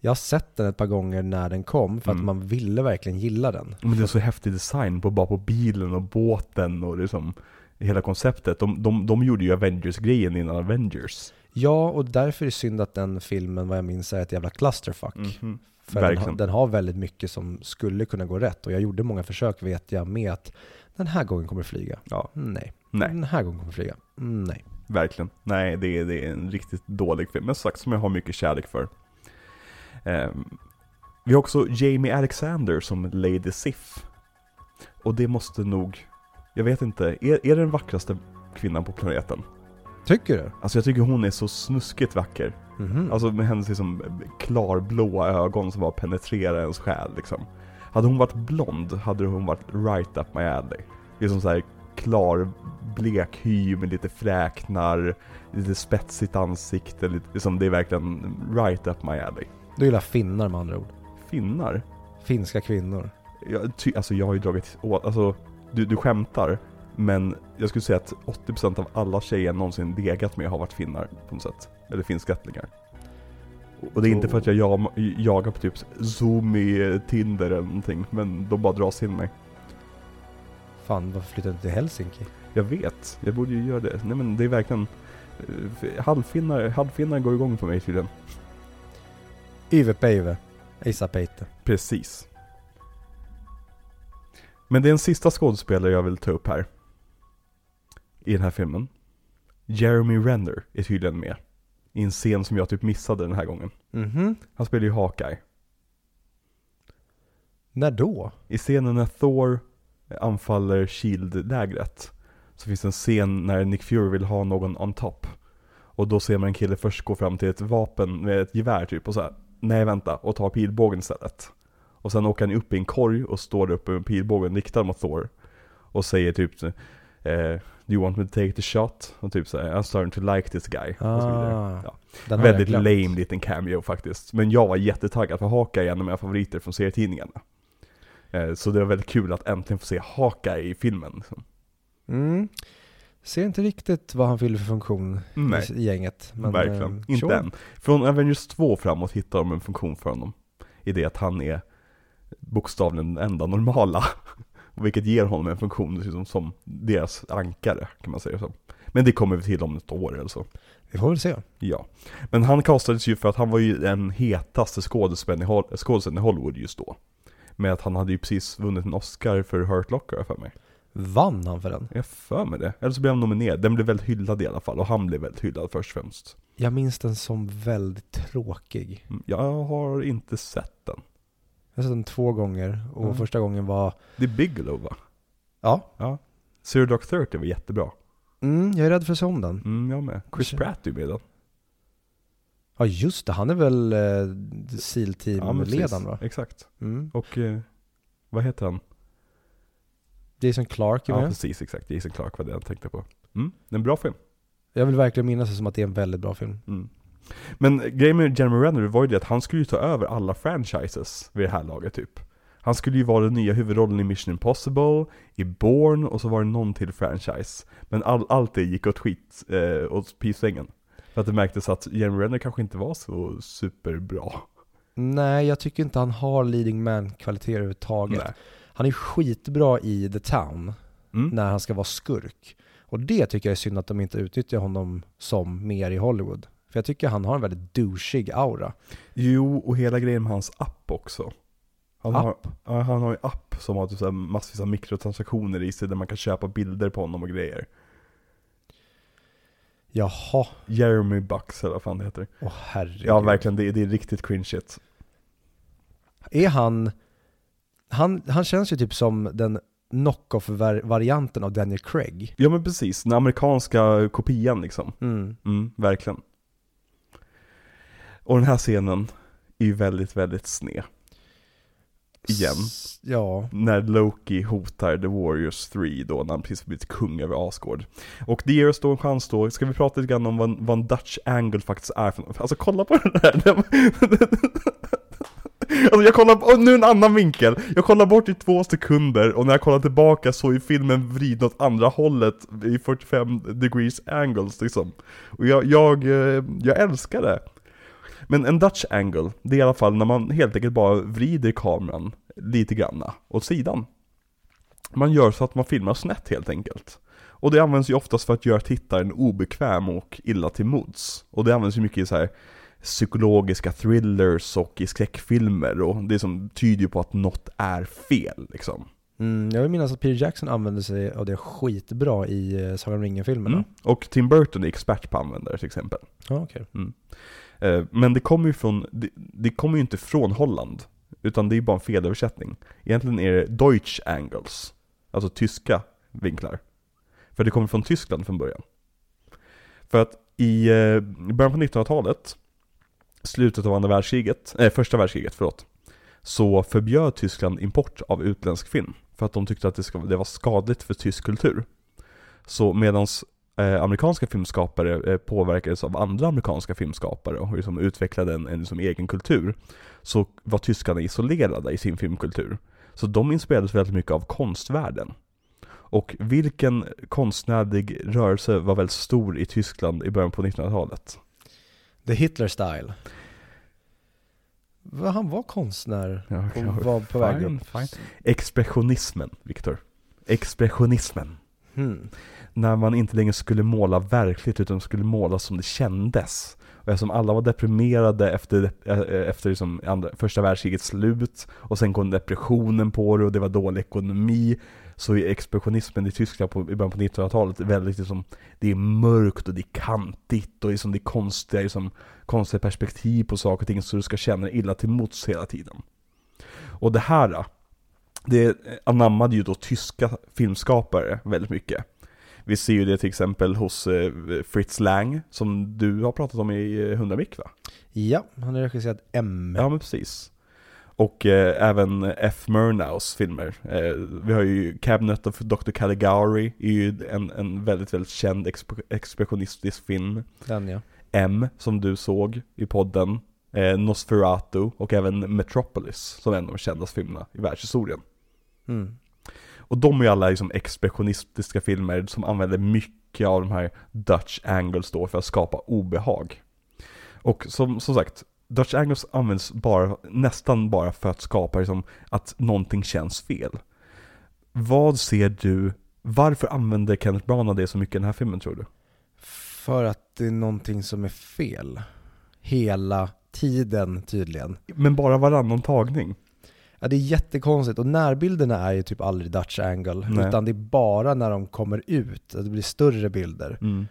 Jag har sett den ett par gånger när den kom för att Mm. man ville verkligen gilla den. Men det är så häftig design på bara på bilen och båten och liksom hela konceptet. De, de, de gjorde ju Avengers-grejen innan Avengers. Ja, och därför är det synd att den filmen, vad jag minns, är ett jävla clusterfuck. Mhm. För den har, den har väldigt mycket som skulle kunna gå rätt. Och jag gjorde många försök vet jag med att den här gången kommer det flyga. Ja, Nej. nej, Den här gången kommer det flyga. Mm, Nej. verkligen. Nej, det är, det är en riktigt dålig film. Men sagt, som jag har mycket kärlek för. Ehm, vi har också Jamie Alexander som Lady Sif. Och det måste nog, jag vet inte, är, är det den vackraste kvinnan på planeten? Tycker du? Alltså jag tycker hon är så snuskigt vacker. Mhm. Alltså med hennes liksom klarblåa ögon som bara penetrerar ens själ liksom. Hade hon varit blond hade hon varit right up my alley. Liksom såhär klar, blek hy med lite fräknar, lite spetsigt ansikte, lite, liksom det är verkligen right up my alley. Du gillar finnar med andra ord. Finnar? Finska kvinnor. Jag, ty, alltså jag har ju dragit åt, alltså du, du skämtar. Men jag skulle säga att 80% av alla tjejer jag någonsin legat med har varit finnar på något sätt. Eller finskättlingar. Och det är inte för att jag jag jagar på typ Zoom i Tinder eller någonting. Men de bara dras till mig. Fan, varför flyttade du till Helsinki? Jag vet, jag borde ju göra det. Nej men det är verkligen eh, Halvfinnar, halvfinnar går igång på mig tydligen. Yve Peive. Esa Peite. Precis. Men det är en sista skådespelare jag vill ta upp här. I den här filmen. Jeremy Renner är tydligen med. I en scen som jag typ missade den här gången. Mhm. Han spelar ju Hawkeye. När då? I scenen när Thor anfaller Shield-lägret. Så finns det en scen när Nick Fury vill ha någon on top. Och då ser man en kille först gå fram till ett vapen med ett gevär typ och så här, nej vänta, och tar pilbågen istället. Och sen åker han upp i en korg och står uppe med pilbågen riktad mot Thor. Och säger typ eh, Do you want me to take the shot? Och typ såhär, I'm starting to like this guy. och så vidare. Ah, Ja. har jag Väldigt lame liten cameo faktiskt. Men jag var jättetaggad för Hawkeye är en av mina favoriter från serietidningarna. Eh, Så det var väldigt kul att äntligen få se Hawkeye i filmen. liksom. Mm. Ser inte riktigt vad han fyller för funktion Nej, i, gänget. Men, verkligen. eh, Inte än. Från Avengers 2 framåt hittar de en funktion för honom. I det att han är bokstavligen den enda normala. Vilket ger honom en funktion liksom, som deras ankare kan man säga så. Men det kommer vi till om ett år eller så. Vi får väl se. Ja. Men han castades ju för att han var ju den hetaste skådespelaren i, Hollywood just då. Med att han hade ju precis vunnit en Oscar för Hurt Locker för mig. Vann han för den? Jag för mig det. Eller så blev han nominerad. Den blev väldigt hyllad i alla fall. Och han blev väldigt hyllad först och främst. Jag minns den som väldigt tråkig. Mm, Jag har inte sett den. Jag har sett den två gånger och Mm. första gången var, Det är Bigelow va? ja, Ja. Zero Dark Thirty var jättebra. Mm, jag är rädd för att se om den. Mm, jag med. Chris. Pratt är ju med den. Ja just det, han är väl eh, Ja, men precis. SEAL-team-ledaren va? Exakt. Mm. Och eh, vad heter han? Jason Clark är Ja med. precis, exakt. Jason Clark var det jag tänkte på. Mm, det är en bra film. Jag vill verkligen minnas det som att det är en väldigt bra film. Mm. Men grejen med Jeremy Renner var ju det att han skulle ju ta över alla franchises vid det här laget typ. Han skulle ju vara den nya huvudrollen i Mission Impossible, i Bourne och så var det någon till franchise. Men all, allt det gick åt skit, eh, åt pissängen. För att det märktes att Jeremy Renner kanske inte var så superbra. Nej, jag tycker inte han har leading man-kvaliteter överhuvudtaget. Nej. Han är skitbra i The Town, Mm. när han ska vara skurk. Och det tycker jag är synd att de inte utnyttjar honom som mer i Hollywood. För jag tycker han har en väldigt douchig aura. Jo, och hela grejen med hans app också. Han har, App? ja, han har ju app som har typ så massvis av mikrotransaktioner i sig där man kan köpa bilder på honom och grejer. Jaha, Jeremy Bucks eller vad fan det heter. åh herregud. Ja verkligen, det, det är riktigt cringe shit. Är han, han, han känns ju typ som den knock-off-varianten av Daniel Craig. Ja men precis, den amerikanska kopian liksom. Mm. Mm, verkligen. Och den här scenen är ju väldigt, väldigt sned. Igen. S- Ja. När Loki hotar The Warriors 3 då, när han precis blivit kung över Asgård. Och det ger oss då en chans då, ska vi prata lite grann om vad, vad en Dutch angle faktiskt är för något? Alltså kolla på den här! Alltså jag kollar, och nu en annan vinkel. Jag kollar bort i två sekunder och när jag kollar tillbaka så är filmen vriden åt andra hållet i 45 degrees angles liksom. Och jag, jag, eh, jag älskar det. Men en Dutch angle, det är i alla fall när man helt enkelt bara vrider kameran lite granna åt sidan. Man gör så att man filmar snett helt enkelt. Och det används ju oftast för att göra tittaren obekväm och illa till mods. Och det används ju mycket i så här psykologiska thrillers och i skräckfilmer och det som tyder på att något är fel liksom. Mm, jag vill minnas att Peter Jackson använde sig av det skitbra i eh, Sagan om ringen-filmerna. Mm. Och Tim Burton är expert på att använda det till exempel. Ja, okej. Eh, Eh, men det kommer ju från, det, det kommer ju inte från Holland, utan det är ju bara en felöversättning. Egentligen är det Deutsch angles, alltså tyska vinklar. För det kommer från Tyskland från början. För att i eh, början på 1900-talet, slutet av andra världskriget, nej första världskriget, förlåt, så förbjöd Tyskland import av utländsk film. För att de tyckte att det, ska, det var skadligt för tysk kultur. Så medans eh, amerikanska filmskapare eh, påverkades av andra amerikanska filmskapare och liksom utvecklade en, en liksom egen kultur, så var tyskarna isolerade i sin filmkultur. Så de inspirerades väldigt mycket av konstvärlden. Och vilken konstnärlig rörelse var väldigt stor i Tyskland i början på 1900-talet? The Hitler Style. Han var konstnär Ja, och var på väg upp. fine. Expressionismen, Viktor. Expressionismen. Hmm. när man inte längre skulle måla verkligt utan skulle måla som det kändes. Och eftersom alla var deprimerade efter, eh, efter liksom andra, första världskrigets slut och sen kom depressionen på det och det var dålig ekonomi så är expressionismen i Tyskland på, i början på 1900-talet väldigt liksom, det är mörkt och det är kantigt och liksom, det är konstiga, liksom, konstiga perspektiv på saker och ting så du ska känna dig illa till mots hela tiden. Och det här det anammade ju då tyska filmskapare väldigt mycket. Vi ser ju det till exempel hos eh, Fritz Lang, som du har pratat om i eh, 100 mick va? Ja, han har regisserat M. Ja men precis. Och eh, även F. Murnaus filmer. Eh, vi har ju Cabinet of Dr. Caligari, är ju en, en väldigt, väldigt känd exp- expressionistisk film. Den ja. M, som du såg i podden. Eh, Nosferatu och även Metropolis, som är en av de kändaste filmerna i världshistorien. Mm. Och de är ju alla liksom expressionistiska filmer som använder mycket av de här Dutch angles då för att skapa obehag. Och som, som sagt, Dutch angles används bara, nästan bara för att skapa liksom, att någonting känns fel. Vad ser du, varför använder Kenneth Branagh det så mycket i den här filmen tror du? För att det är någonting som är fel. Hela tiden tydligen. Men bara varannan tagning. Ja, det är jättekonstigt och närbilderna är ju typ aldrig Dutch angle. Nej. Utan det är bara när de kommer ut, att det blir större bilder. Mm.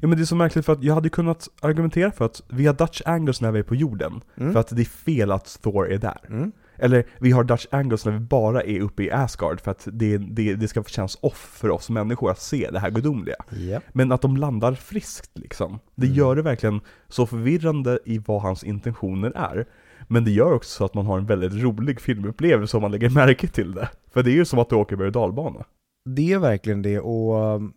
Ja men det är så märkligt för att jag hade kunnat argumentera för att vi har Dutch angles när vi är på jorden. Mm. För att det är fel att Thor är där. Mm. Eller vi har Dutch angles när vi bara är uppe i Asgard för att det, det, det ska kännas off för oss människor att se det här gudomliga. Ja. Men att de landar friskt liksom. Det Mm. gör det verkligen så förvirrande i vad hans intentioner är. Men det gör också så att man har en väldigt rolig filmupplevelse om man lägger märke till det. För det är ju som att du åker berg och dalbana. Det är verkligen det och um,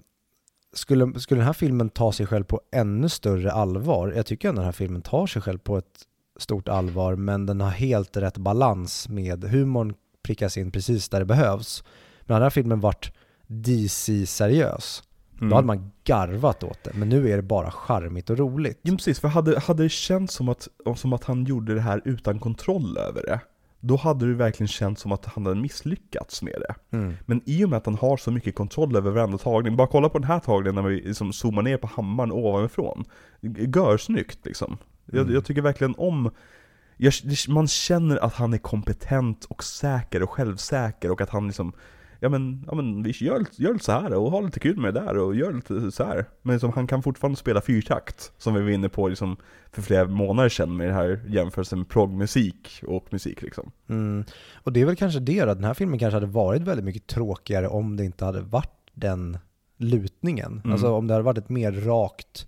skulle, skulle den här filmen ta sig själv på ännu större allvar, jag tycker att den här filmen tar sig själv på ett stort allvar, men den har helt rätt balans med humorn prickas in precis där det behövs. Men hade den här filmen varit DC-seriös, Mm. då hade man garvat åt det, men nu är det bara charmigt och roligt. Ja, precis, för hade, hade det känts som att, som att han gjorde det här utan kontroll över det, då hade det verkligen känts som att han hade misslyckats med det. Mm. Men i och med att han har så mycket kontroll över varenda tagning, bara kolla på den här tagningen när vi liksom zoomar ner på hammaren ovanifrån. Görsnyggt liksom. Jag, Mm. jag tycker verkligen om jag, man känner att han är kompetent och säker och självsäker och att han liksom Ja men, ja, men vi gör, gör lite så här och har lite kul med det där och gör lite så här. Men liksom, han kan fortfarande spela fyrtakt, som vi var inne på liksom, för flera månader sedan med den här jämförelsen med progmusik och musik liksom. Mm. Och det är väl kanske det då, den här filmen kanske hade varit väldigt mycket tråkigare om det inte hade varit den lutningen. Mm. Alltså om det hade varit ett mer rakt,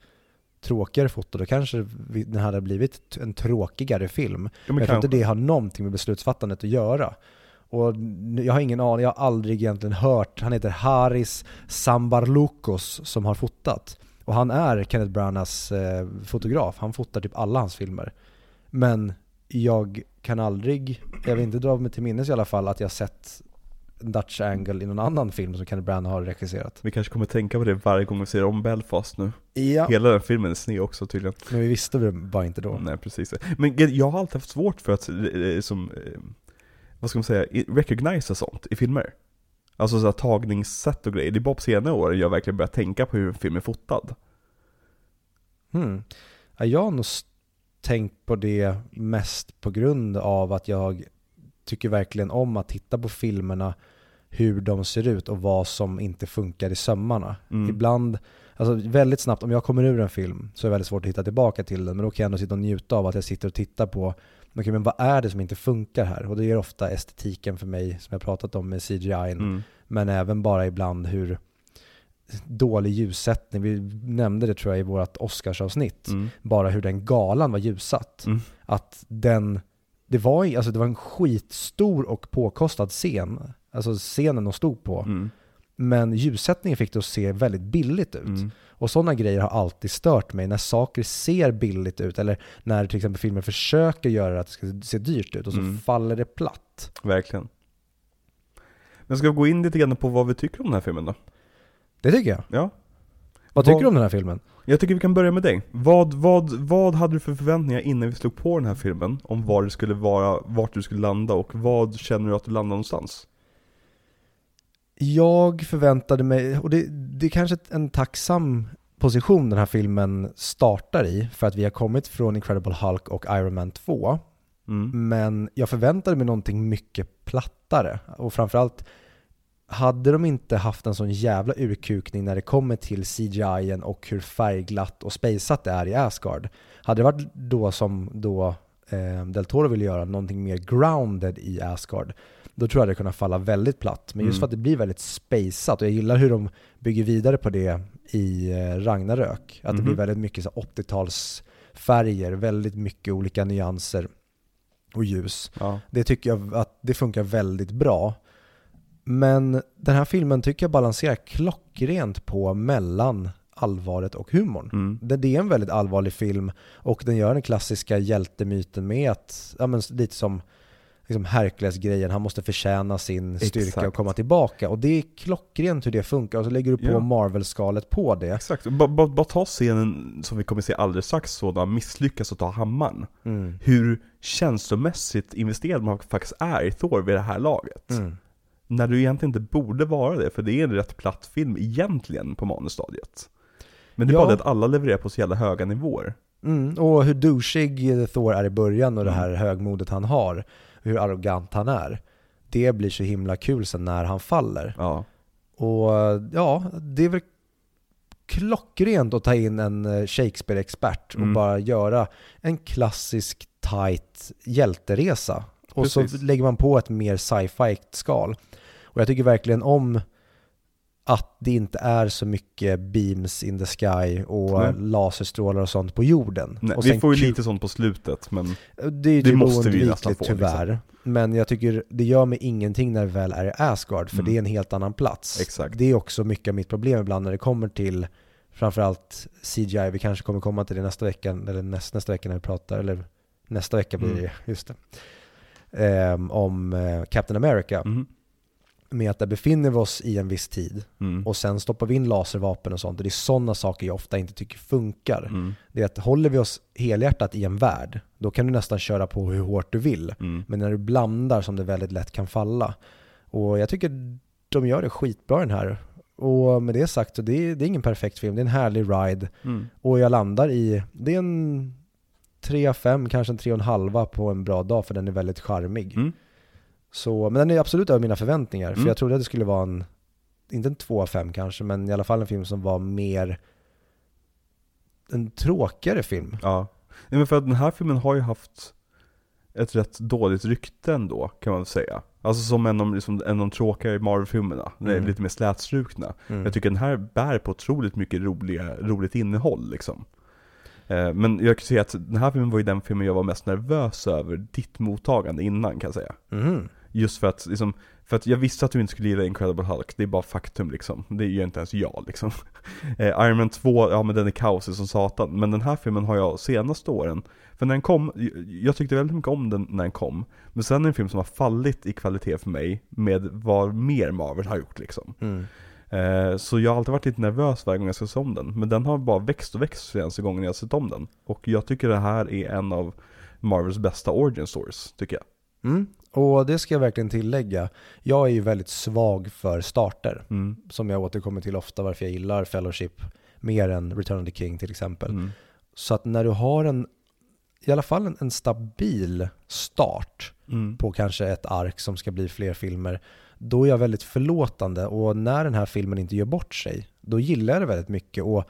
tråkigare foto, då kanske den hade blivit en tråkigare film. Ja, men jag tror inte det har någonting med beslutsfattandet att göra. Och jag har ingen aning, jag har aldrig egentligen hört, han heter Haris Sambarlukos som har fotat. Och han är Kenneth Branaghs eh, fotograf, han fotar typ alla hans filmer. Men jag kan aldrig, jag vill inte dra mig till minnes i alla fall att jag sett Dutch Angle i någon annan film som Kenneth Branagh har regisserat. Vi kanske kommer tänka på det varje gång vi ser om Belfast nu. Ja. Hela den filmen är sned också tydligen. Men vi visste det bara inte då. Nej precis. Men jag har alltid haft svårt för att, eh, som, eh, vad ska man säga, recognisa sånt i filmer. Alltså såhär tagningssätt och grejer. Det är bara på senare år jag verkligen börjat tänka på hur en film är fotad. Hmm. Ja, jag har nog tänkt på det mest på grund av att jag tycker verkligen om att titta på filmerna, hur de ser ut och vad som inte funkar i sömmarna. Mm. Ibland, alltså väldigt snabbt, om jag kommer ur en film så är det väldigt svårt att hitta tillbaka till den, men då kan jag ändå sitta och njuta av att jag sitter och tittar på Okej, men vad är det som inte funkar här? Och det är ofta estetiken för mig, som jag pratat om med CGI, Mm. men även bara ibland hur dålig ljussättning, vi nämnde det tror jag i vårt Oscarsavsnitt, Mm. bara hur den galan var ljussatt. Mm. Att den, det var, alltså det var en skitstor och påkostad scen, alltså scenen de stod på, Mm. Men ljussättningen fick det att se väldigt billigt ut. Mm. Och sådana grejer har alltid stört mig, när saker ser billigt ut, eller när till exempel filmer försöker göra att det ska se dyrt ut och så Mm. faller det platt. Verkligen. Men ska vi gå in lite grann på vad vi tycker om den här filmen då? Det tycker jag. Ja. Vad tycker Vad- du om den här filmen? Jag tycker vi kan börja med dig. Vad, vad, vad hade du för förväntningar innan vi slog på den här filmen? Om vad det skulle vara, vart du skulle landa och vad känner du att du landar någonstans? Jag förväntade mig, och det, det är kanske en tacksam position den här filmen startar i, för att vi har kommit från Incredible Hulk och Iron Man 2. Mm. Men jag förväntade mig någonting mycket plattare. Och framförallt, hade de inte haft en sån jävla urkukning när det kommer till CGI och hur färgglatt och spejsat det är i Asgard. Hade det varit då som då eh, Del Toro ville göra någonting mer grounded i Asgard, då tror jag det kunde falla väldigt platt. Men just Mm. för att det blir väldigt spejsat, och jag gillar hur de bygger vidare på det i eh, Ragnarök. Att det Mhm. blir väldigt mycket så 80-talsfärger, väldigt mycket olika nyanser och ljus. Ja. Det tycker jag att det funkar väldigt bra. Men den här filmen tycker jag balanserar klockrent på mellan allvaret och humorn. Mm. Det, det är en väldigt allvarlig film och den gör den klassiska hjältemyten med att, ja men lite som liksom Hercules-grejen, han måste förtjäna sin styrka Exakt. och komma tillbaka. Och det är klockrent hur det funkar och så lägger du på Ja. Marvel-skalet på det. Exakt, bara ba, bara ta scenen som vi kommer se alldeles strax så, när han misslyckas att ta hammaren. Mm. Hur känslomässigt investerad man faktiskt är i Thor vid det här laget. Mm. När du egentligen inte borde vara det, för det är en rätt platt film egentligen på manusstadiet. Men det är Ja. bara det att alla levererar på så jävla höga nivåer. Mm, och hur douchig Thor är i början och det här högmodet han har, hur arrogant han är. Det blir så himla kul sen när han faller. Ja. Och ja, det är väl klockrent att ta in en eh, Shakespeare-expert och Mm. bara göra en klassisk tight hjälteresa. Och så Precis. lägger man på ett mer sci-fi skal. Och jag tycker verkligen om att det inte är så mycket beams in the sky och Nej. laserstrålar och sånt på jorden. Nej, vi får ju lite sånt på slutet, men Det är det måste vi nästan få, liksom. tyvärr. Men jag tycker det gör mig ingenting när det väl är i Asgard, för Mm. det är en helt annan plats. Exakt. Det är också mycket av mitt problem ibland när det kommer till framförallt CGI. Vi kanske kommer komma till det nästa vecka, eller näst, nästa vecka när vi pratar, eller nästa vecka blir Mm. det, just det. Ehm, om eh, Captain America. mhm. Med att där befinner vi oss i en viss tid mm. och sen stoppar vi in laservapen och sånt. Och det är sådana saker jag ofta inte tycker funkar. Mm. Det är att håller vi oss helhjärtat i en värld, då kan du nästan köra på hur hårt du vill. Mm. Men när du blandar som det väldigt lätt kan falla. Och jag tycker de gör det skitbra den här. Och med det sagt, så det är, det är ingen perfekt film, det är en härlig ride. Mm. Och jag landar i, det är en 3 av 5, kanske en 3,5 på en bra dag för den är väldigt charmig. Mm. Så, men den är absolut över mina förväntningar. För Mm. jag trodde att det skulle vara en, inte en 2 av 5 kanske, men i alla fall en film som var mer en tråkigare film. Ja. Nej, men för att den här filmen har ju haft ett rätt dåligt rykte ändå, kan man säga. Alltså som en av, liksom, en av de tråkigare Marvel-filmerna. Mm. lite mer slätstrukna. Mm. Jag tycker den här bär på otroligt mycket roliga, roligt innehåll liksom. Eh, Men jag kan säga att den här filmen var ju den filmen jag var mest nervös över ditt mottagande innan kan jag säga. Mhm. Just för att, liksom, för att jag visste att du inte skulle gilla Incredible Hulk, det är bara faktum liksom. Det gör inte ens jag liksom. Eh, Iron Man 2, ja men den är kaosig som satan. Men den här filmen har jag senaste åren, för när den kom, jag tyckte väldigt mycket om den när den kom. Men sen är det en film som har fallit i kvalitet för mig med vad mer Marvel har gjort liksom. Mm. Eh, Så jag har alltid varit lite nervös varje gång jag ska se om den. Men den har bara växt och växt senaste gången jag har sett om den. Och jag tycker det här är en av Marvels bästa origin stories, tycker jag. Mm. Och det ska jag verkligen tillägga. Jag är ju väldigt svag för starter, Mm. som jag återkommer till ofta varför jag gillar Fellowship mer än Return of the King till exempel. Mm. Så att när du har en, i alla fall en, en stabil start Mm. på kanske ett ark som ska bli fler filmer, då är jag väldigt förlåtande och när den här filmen inte gör bort sig, då gillar jag det väldigt mycket och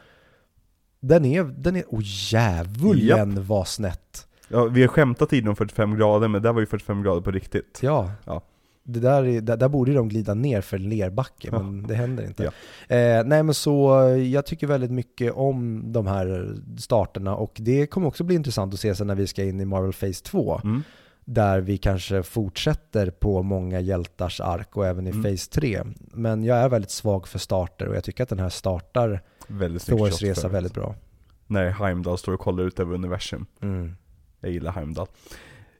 den är, den är, oh djävulen vad snett. Ja, vi har skämtat tidigare om 45 grader, men det var ju 45 grader på riktigt. Ja, Ja. Det där, är, där, där borde de glida ner för en lerbacke, Ja. men det händer inte. Ja. Eh, nej men så, jag tycker väldigt mycket om de här starterna och det kommer också bli intressant att se sen när vi ska in i Marvel Phase 2, Mm. där vi kanske fortsätter på många hjältars ark och även i Mm. Phase 3. Men jag är väldigt svag för starter och jag tycker att den här startar Thors resa väldigt bra. När Heimdall står och kollar ut över universum. Mm. Jag gillar Heimdall.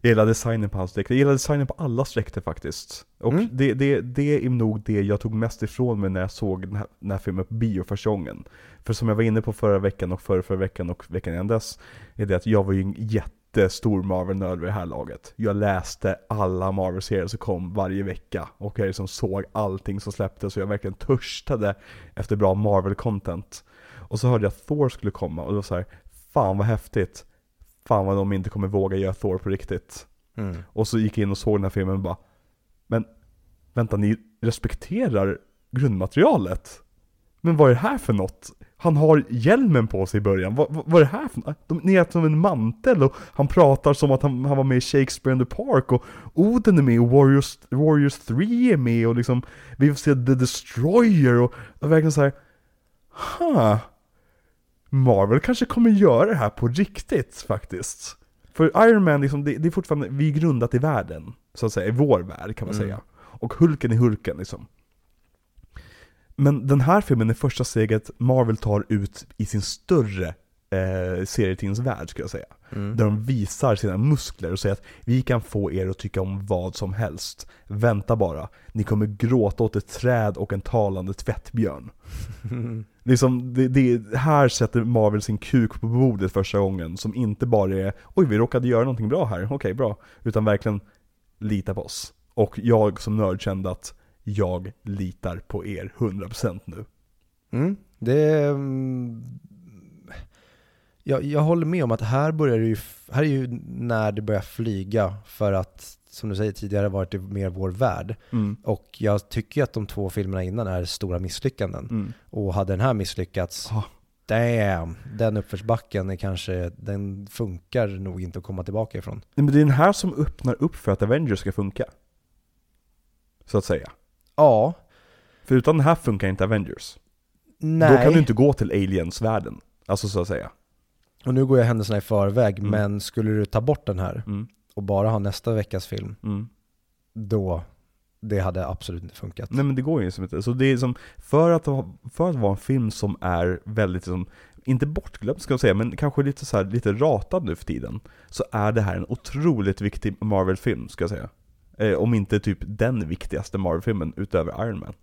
Jag gillar designen på hans dräkter, jag gillar designen på alla dräkter faktiskt. Och Mm. det, det, det är nog det jag tog mest ifrån mig när jag såg den här, den här filmen på bio första gången. För som jag var inne på förra veckan och förra, förra veckan och veckan innan dess, är det att jag var ju en jättestor Marvel-nörd vid det här laget. Jag läste alla Marvel-serier som kom varje vecka och jag liksom såg allting som släpptes och jag verkligen törstade efter bra Marvel-content. Och så hörde jag att Thor skulle komma och det var så här, fan vad häftigt. Fan vad de inte kommer våga göra Thor på riktigt. Mm. Och så gick jag in och såg den här filmen och bara Men vänta, ni respekterar grundmaterialet? Men vad är det här för något? Han har hjälmen på sig i början, vad, vad, vad är det här för något? De, ni är som en mantel och han pratar som att han, han var med i Shakespeare in the Park och Oden är med och Warriors, Warriors 3 är med och liksom Vi får se The Destroyer och, och verkligen så här. Huh. Marvel kanske kommer göra det här på riktigt faktiskt. För Iron Man, liksom, det, det är fortfarande, vi är grundat i världen, så att säga, i vår värld kan man Mm. säga. Och Hulken är Hulken liksom. Men den här filmen är första steget Marvel tar ut i sin större eh, serietidningsvärld skulle jag säga. Mm. Där de visar sina muskler och säger att vi kan få er att tycka om vad som helst. Vänta bara, ni kommer gråta åt ett träd och en talande tvättbjörn. Liksom, det, det, här sätter Marvel sin kuk på bordet första gången, som inte bara är Oj, vi råkade göra någonting bra här, okej bra. Utan verkligen lita på oss. Och jag som nörd kände att jag litar på er 100% nu. Mm. Det är, mm, jag, jag håller med om att här börjar det ju, här är ju när det börjar flyga för att, som du säger tidigare, varit det mer vår värld. Mm. Och jag tycker att de två filmerna innan är stora misslyckanden. Mm. Och hade den här misslyckats, Ja. damn, den uppförsbacken är kanske, den funkar nog inte att komma tillbaka ifrån. Men det är den här som öppnar upp för att Avengers ska funka. Så att säga. Ja, För utan den här funkar inte Avengers. nej. Då kan du inte gå till Aliens-världen. Alltså så att säga. Och nu går jag händelserna i förväg, Mm. men skulle du ta bort den här Mm. Och bara ha nästa veckas film, Mm. då, det hade absolut inte funkat. Nej men det går ju som inte. Så det är som, för att, för att vara en film som är väldigt, liksom, inte bortglömd ska jag säga, men kanske lite så här, lite ratad nu för tiden. Så är det här en otroligt viktig Marvel-film, ska jag säga. Eh, om inte typ den viktigaste Marvel-filmen utöver Iron Man.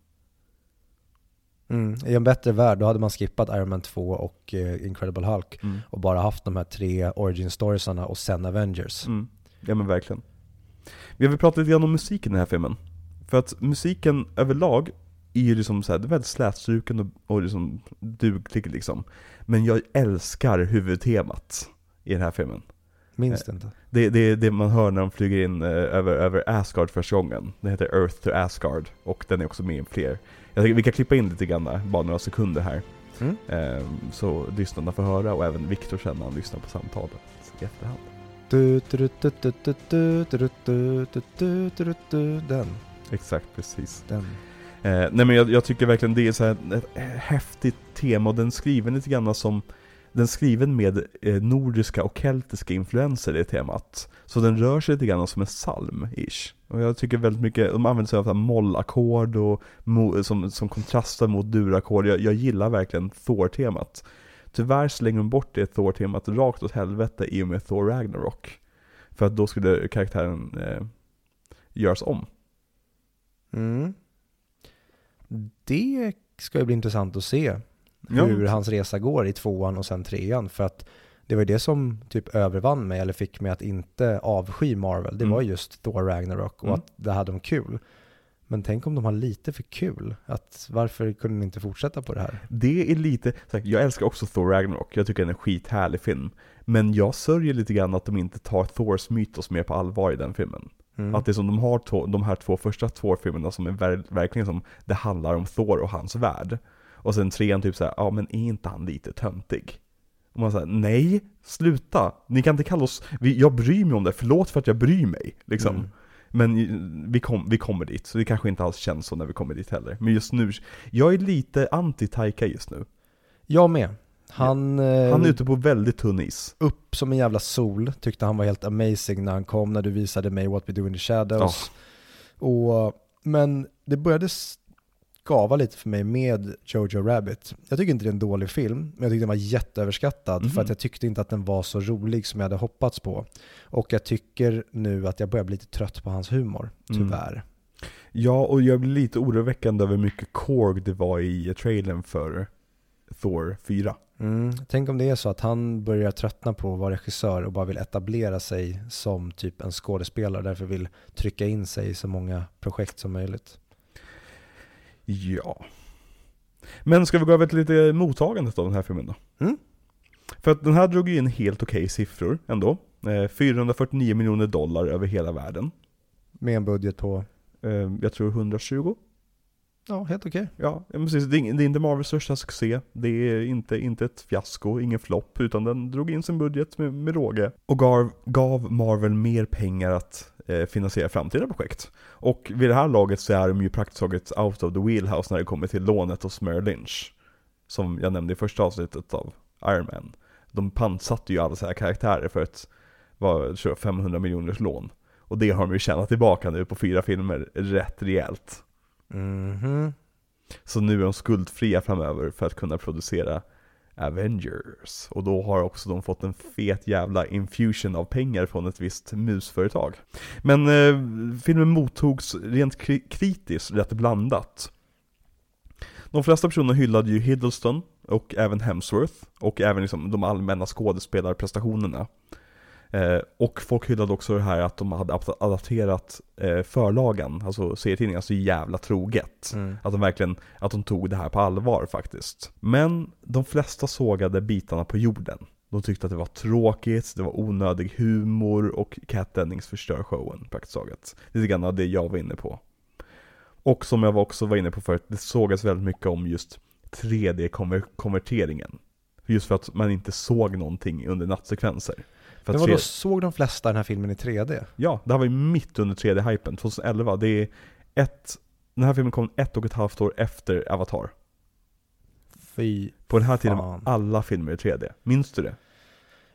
Mm. I en bättre värld, då hade man skippat Iron Man 2 och eh, Incredible Hulk och bara haft de här tre origin storiesarna och sen Avengers. Mm. Ja men verkligen. Vi har väl pratat lite grann om musiken i den här filmen. För att musiken överlag är ju liksom så här, det är väldigt slätstruken och, och liksom duglig liksom. Men jag älskar huvudtemat i den här filmen. Minns det inte? Det, det är det man hör när de flyger in eh, över, över Asgard första gången. Den heter Earth to Asgard och den är också med i fler. Jag tänker vi kan klippa in lite grann, bara några sekunder här. Mm. Eh, så lyssnarna får höra och även Viktor sen när han lyssnar på samtalet i efterhand. Den. Exakt, precis. Den. Eh, nej men jag, jag, tycker verkligen det är så här ett häftigt tema och den skriven lite grann som den skriven med nordiska och keltiska influenser i temat. Så den rör sig lite grann som en psalm-ish. Och jag tycker väldigt mycket, de använder sig av mollackord och som, som kontrastar mot durackord. Jag, jag gillar verkligen Thor-temat. Tyvärr slänger de bort det Thor-temat rakt åt helvete i och med Thor Ragnarok För att då skulle karaktären eh, göras om Mm. Det ska ju bli intressant att se hur hans resa går i tvåan och sen trean. För att det var ju det som typ övervann mig, eller fick mig att inte avsky Marvel. Det Mm. var just Thor Ragnarok och Mm. att det hade de kul. Men tänk om de har lite för kul. Att varför kunde ni inte fortsätta på det här? Det är lite, jag älskar också Thor Ragnarok, jag tycker den är en skithärlig film. Men jag sörjer lite grann att de inte tar Thors mytos mer på allvar i den filmen. Mm. Att det är som de har to- de här två första Thor-filmerna som är ver- verkligen som, det handlar om Thor och hans värld. Och sen trean typ såhär, ja men är inte han lite töntig? Och man säger nej, sluta! Ni kan inte kalla oss, vi, jag bryr mig om det, förlåt för att jag bryr mig. Liksom. Mm. Men vi, kom, vi kommer dit, så det kanske inte alls känns så när vi kommer dit heller. Men just nu, jag är lite anti-Taika just nu. Jag med. Han, eh, Han är ute på väldigt tunn is. upp som en jävla sol, tyckte han var helt amazing när han kom, när du visade mig What We Do In The Shadows. Och, men det började skava lite för mig med Jojo Rabbit. Jag tycker inte det är en dålig film, men jag tyckte den var jätteöverskattad Mhm. för att jag tyckte inte att den var så rolig som jag hade hoppats på. Och jag tycker nu att jag börjar bli lite trött på hans humor, Mm. tyvärr. Ja, och jag blir lite oroväckande över hur mycket Korg det var i trailern för Thor 4. Mm. Tänk om det är så att han börjar tröttna på att vara regissör och bara vill etablera sig som typ en skådespelare och därför vill trycka in sig i så många projekt som möjligt. Ja. Men ska vi gå över till lite mottagandet av den här filmen då? Mm. För att den här drog ju in helt okej siffror ändå. Eh, 449 miljoner dollar över hela världen. Med en budget på, Eh, jag tror 120. ja helt okej. Ja, ja, precis. Det är, inte Marvels största succé. Det är inte, inte ett fiasko, ingen flopp, utan den drog in sin budget med, med råge. Och gav, gav Marvel mer pengar att eh, finansiera framtida projekt. Och vid det här laget så är de ju praktiskt taget out of the wheelhouse när det kommer till lånet hos Merrill Lynch. Som jag nämnde i första avsnittet av Iron Man. De pantsatte ju alla här karaktärer för ett, jag, 500 miljoners lån. Och det har de ju tjänat tillbaka nu på fyra filmer rätt rejält. Mhm. Så nu är de skuldfria framöver för att kunna producera Avengers. Och då har också de fått en fet jävla infusion av pengar från ett visst musföretag. Men eh, filmen mottogs rent kri- kritiskt rätt blandat. De flesta personer hyllade ju Hiddleston och även Hemsworth och även liksom de allmänna skådespelarprestationerna. Eh, och folk hyllade också det här att de hade ap- adapterat eh, förlagan, alltså serietidningen, så jävla troget. Mm. Att de verkligen, att de tog det här på allvar faktiskt. Men de flesta sågade bitarna på jorden. De tyckte att det var tråkigt, det var onödig humor och Cat Dennings förstör showen praktiskt taget. Lite grann av det jag var inne på. Och som jag var också var inne på förut, det sågas väldigt mycket om just 3D-konverteringen. Just för att man inte såg någonting under nattsekvenser. För Men vadå, tre- såg de flesta den här filmen i 3D? Ja, det här var ju mitt under 3D-hypen, 2011. Det är ett, den här filmen kom ett och ett halvt år efter Avatar. Fy På den här tiden var alla filmer i 3D. Minns du det?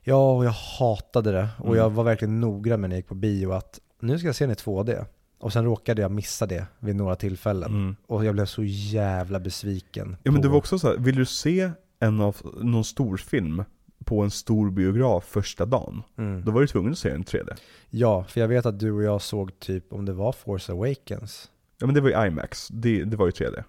Ja, och jag hatade det. Och Mm. jag var verkligen noggrann när jag gick på bio att nu ska jag se den i 2D. Och sen råkade jag missa det vid några tillfällen. Mm. Och jag blev så jävla besviken. Ja men på- det var också så här, vill du se en av, någon stor film på en stor biograf första dagen, Mm. då var du tvungen att se den i 3D. Ja, för jag vet att du och jag såg typ, om det var Force Awakens. Ja men det var ju IMAX, det, det var ju 3D.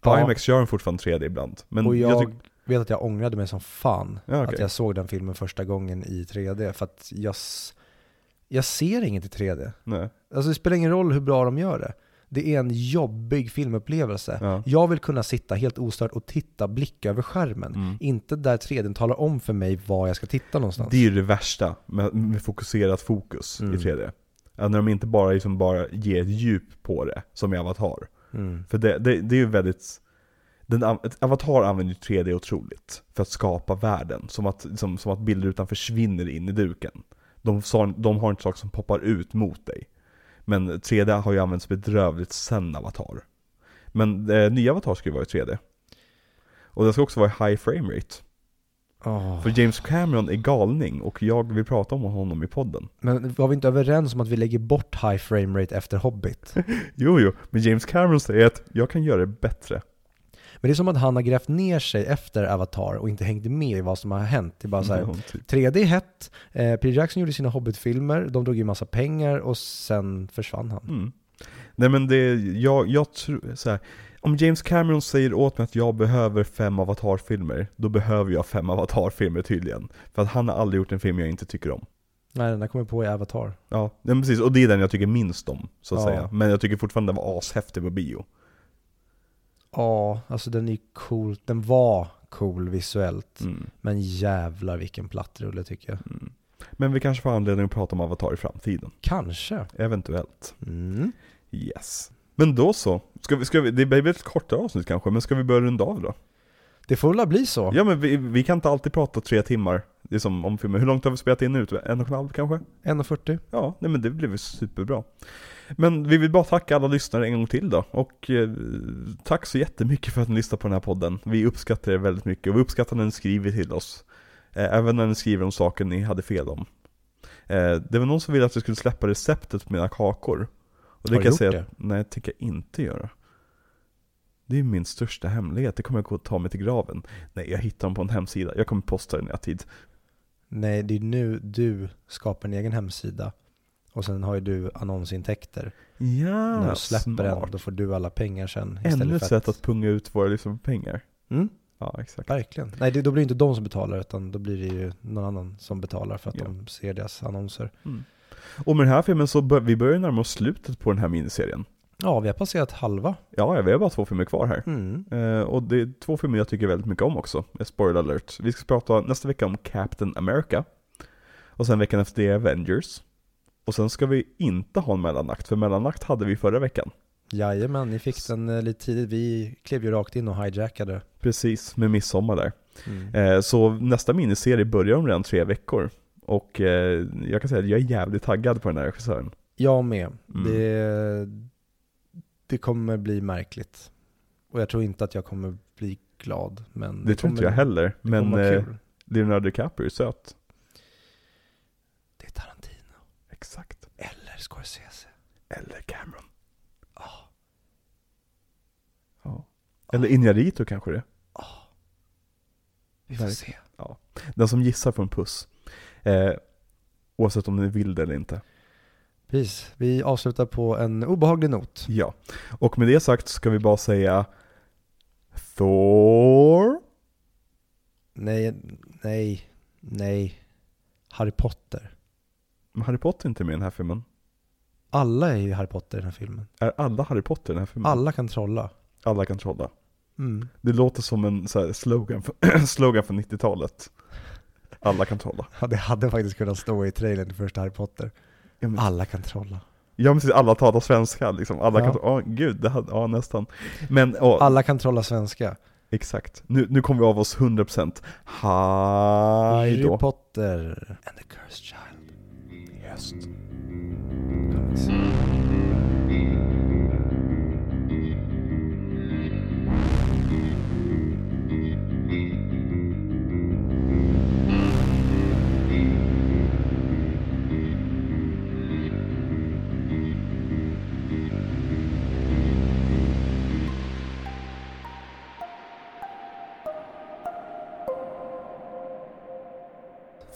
På Ja. IMAX gör de fortfarande 3D ibland. Men och jag, jag vet att jag ångrade mig som fan Ja, okej. att jag såg den filmen första gången i 3D. För att jag, jag ser inget i 3D. nej. Alltså det spelar ingen roll hur bra de gör det. Det är en jobbig filmupplevelse. Ja. Jag vill kunna sitta helt ostört och titta, blicka över skärmen. Mm. Inte där 3D talar om för mig var jag ska titta någonstans. Det är ju det värsta med, med fokuserat fokus Mm. i 3D. Att när de inte bara, liksom bara ger ett djup på det, som i Avatar. Mm. För det, det, det är ju väldigt... Den, Avatar använder ju 3D otroligt för att skapa världen. Som att, som, som att bildrutan försvinner in i duken. De, de har inte saker som poppar ut mot dig. Men 3D har ju använts bedrövligt sen Avatar. Men eh, nya Avatar ska ju vara i 3D. Och det ska också vara i high frame rate. Åh. För James Cameron är galning och jag vill prata om honom i podden. Men var vi inte överens om att vi lägger bort high frame rate efter Hobbit? Jo, jo, men James Cameron säger att jag kan göra det bättre. Men det är som att han har grävt ner sig efter Avatar och inte hängt med i vad som har hänt. Det är bara så här, Ja, typ. 3D är hett, eh, Peter Jackson gjorde sina Hobbit-filmer, de drog ju massa pengar och sen försvann han. Mm. Nej men det, jag, jag tror, så här, om James Cameron säger åt mig att jag behöver fem Avatar-filmer, då behöver jag fem Avatar-filmer tydligen. För att han har aldrig gjort en film jag inte tycker om. Nej, den där kommer på i Avatar. Ja, men precis, och det är den jag tycker minst om, så att Ja. säga. Men jag tycker fortfarande den var ashäftig på bio. Ja, alltså den är cool. Den var cool visuellt. Mm. Men jävlar vilken plattrulle tycker jag. Mm. Men vi kanske får anledning att prata om Avatar i framtiden. Kanske. Eventuellt. Mm. Yes. Men då så. Ska vi, ska vi, det blir ett kortare avsnitt kanske, men ska vi börja runda av då? Det får väl bli så. Ja men vi, vi kan inte alltid prata tre timmar, det är som om filmen. Hur långt har vi spelat in nu? En och en halv kanske? 1.40. Ja, nej men det blev superbra. Men vi vill bara tacka alla lyssnare en gång till då. Och eh, tack så jättemycket för att ni lyssnar på den här podden. Vi uppskattar det väldigt mycket och vi uppskattar när ni skriver till oss. Eh, även när ni skriver om saker ni hade fel om. Eh, det var någon som ville att jag skulle släppa receptet på mina kakor. Och det Har kan jag du säga gjort att, nej det tänker jag inte göra. Det är min största hemlighet, det kommer jag gå och ta mig till graven. Nej, jag hittar dem på en hemsida. Jag kommer posta den har tid. Nej, det är nu du skapar en egen hemsida. Och sen har ju du annonsintäkter. Ja, När du släpper den, smart. då får du alla pengar sen. Ännu ett sätt att punga ut våra liksom pengar. Mm, Ja, exakt. verkligen. Nej, det, då blir det inte de som betalar, utan då blir det ju någon annan som betalar för att Ja. de ser deras annonser. Mm. Och med den här filmen så bör, vi börjar närma oss slutet på den här miniserien. Ja, vi har passerat halva. Ja, vi har bara två filmer kvar här. Mm. Eh, och det är två filmer jag tycker väldigt mycket om också. Eh, Spoiler alert. Vi ska prata nästa vecka om Captain America. Och sen veckan efter det Avengers. Och sen ska vi inte ha en mellanakt, för mellanakt hade vi förra veckan. Jajamän, ni fick den eh, lite tidigt. Vi klev ju rakt in och hijackade. Precis, med midsommar där. Mm. Eh, så nästa miniserie börjar om redan tre veckor. Och eh, jag kan säga att jag är jävligt taggad på den här regissören. Jag med. Mm. Det, det kommer bli märkligt. Och jag tror inte att jag kommer bli glad. Men Det, tror kommer, inte jag heller. det Men. Leonardo DiCaprio är söt. Det är Tarantino. Exakt. Eller Scorsese. Eller Cameron. Ah. Ja. Eller Inarito kanske det. Vi får Verkligen. se. Den som gissar får en puss. Eh, oavsett om den är vild eller inte. Precis. Vi avslutar på en obehaglig not. Ja. Och med det sagt ska vi bara säga Thor. Nej, nej, nej. Harry Potter. Men Harry Potter är inte med i den här filmen. Alla är ju Harry Potter i den här filmen. Är alla Harry Potter i den här filmen? Alla kan trolla. Alla kan trolla. Mm. Det låter som en så här, slogan, för, slogan för 90-talet. Alla kan trolla. Ja, det hade faktiskt kunnat stå i trailern till första Harry Potter. Ja men, Alla kan trolla. ja, men precis, alla talar svenska liksom. Alla Ja. kan, ja gud, det hade, ja nästan. Men, och, Alla kan trolla svenska. Exakt. Nu, nu kommer vi av oss 100%. Hej Harry då. Potter and the Cursed Child. Just.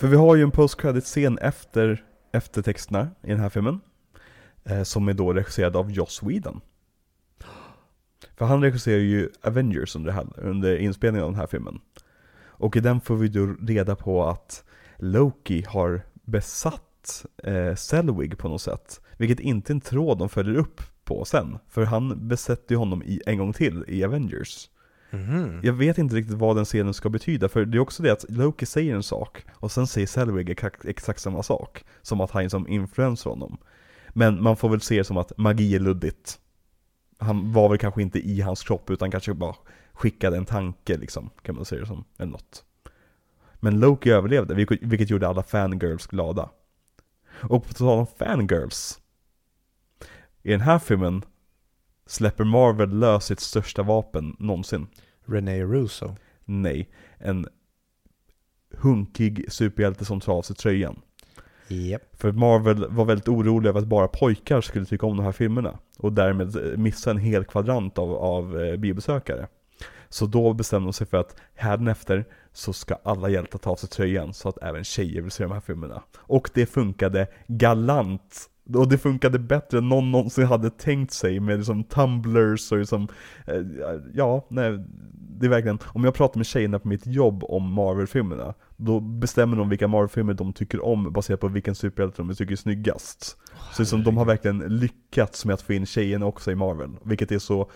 För vi har ju en post credit scen efter eftertexterna i den här filmen. Eh, som är då regisserad av Joss Whedon. För han regisserar ju Avengers under, här- under inspelningen av den här filmen. Och i den får vi då reda på att Loki har besatt eh, Selwig på något sätt. Vilket inte är en tråd de följer upp på sen. För han besätter ju honom i, en gång till i Avengers. Mm. Jag vet inte riktigt vad den scenen ska betyda, för det är också det att Loki säger en sak, och sen säger Selwig exakt, exakt samma sak. Som att han som influencer honom. Men man får väl se det som att magi är luddigt. Han var väl kanske inte i hans kropp, utan kanske bara skickade en tanke liksom, kan man säga det som, eller något. Men Loki överlevde, vilket gjorde alla fangirls glada. Och på tal om fangirls. I den här filmen släpper Marvel lös sitt största vapen någonsin. René Russo. Nej, en hunkig superhjälte som tar av sig tröjan. Japp. För Marvel var väldigt orolig över att bara pojkar skulle tycka om de här filmerna. Och därmed eh, missa en hel kvadrant av, av eh, biobesökare. Så då bestämde de sig för att hädanefter så ska alla hjältar ta av sig tröjan så att även tjejer vill se de här filmerna. Och det funkade galant. Och det funkade bättre än någon någonsin hade tänkt sig med liksom tumblers och liksom, eh, ja, nej, det är verkligen, om jag pratar med tjejerna på mitt jobb om Marvel-filmerna, då bestämmer de vilka Marvel-filmer de tycker om baserat på vilken superhjälte de tycker är snyggast. Så liksom, de har verkligen lyckats med att få in tjejerna också i Marvel, vilket är så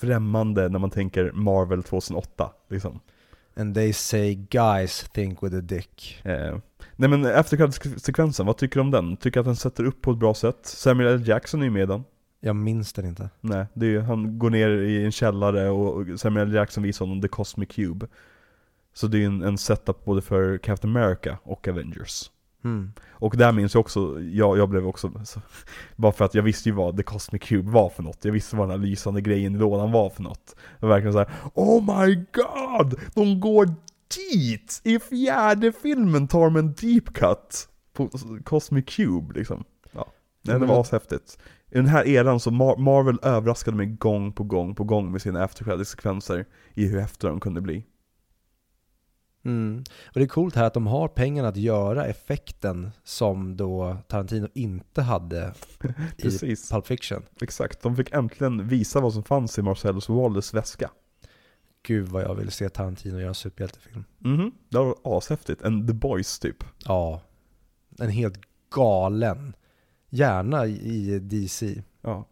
främmande när man tänker Marvel 2008 liksom. And they say guys think with a dick. Eh, nej men efterkreditsekvensen, vad tycker du om den? Tycker att den sätter upp på ett bra sätt? Samuel L. Jackson är ju med i den. Jag minns den inte. Nej, det är ju, han går ner i en källare och Samuel L. Jackson visar honom The Cosmic Cube. Så det är ju en, en setup både för Captain America och Avengers. Mm. Och där minns jag också, jag, jag blev också, så, bara för att jag visste ju vad The Cosmic Cube var för något. Jag visste vad den här lysande grejen i lådan var för något. Det var verkligen så här: Oh my god! De går dit! I fjärde filmen tar de en deep cut på Cosmic Cube liksom. Ja, Nej, det var ashäftigt. I den här eran så Mar- Marvel överraskade mig gång på gång på gång med sina efterkreditsekvenser i hur häftiga de kunde bli. Mm. Och det är coolt här att de har pengarna att göra effekten som då Tarantino inte hade i. Pulp Fiction. Exakt, de fick äntligen visa vad som fanns i Marcellus Wallace väska. Gud vad jag vill se Tarantino göra en superhjältefilm. Mhm, det var ashäftigt. En The Boys typ. Ja. En helt galen. Gärna i DC. Ja.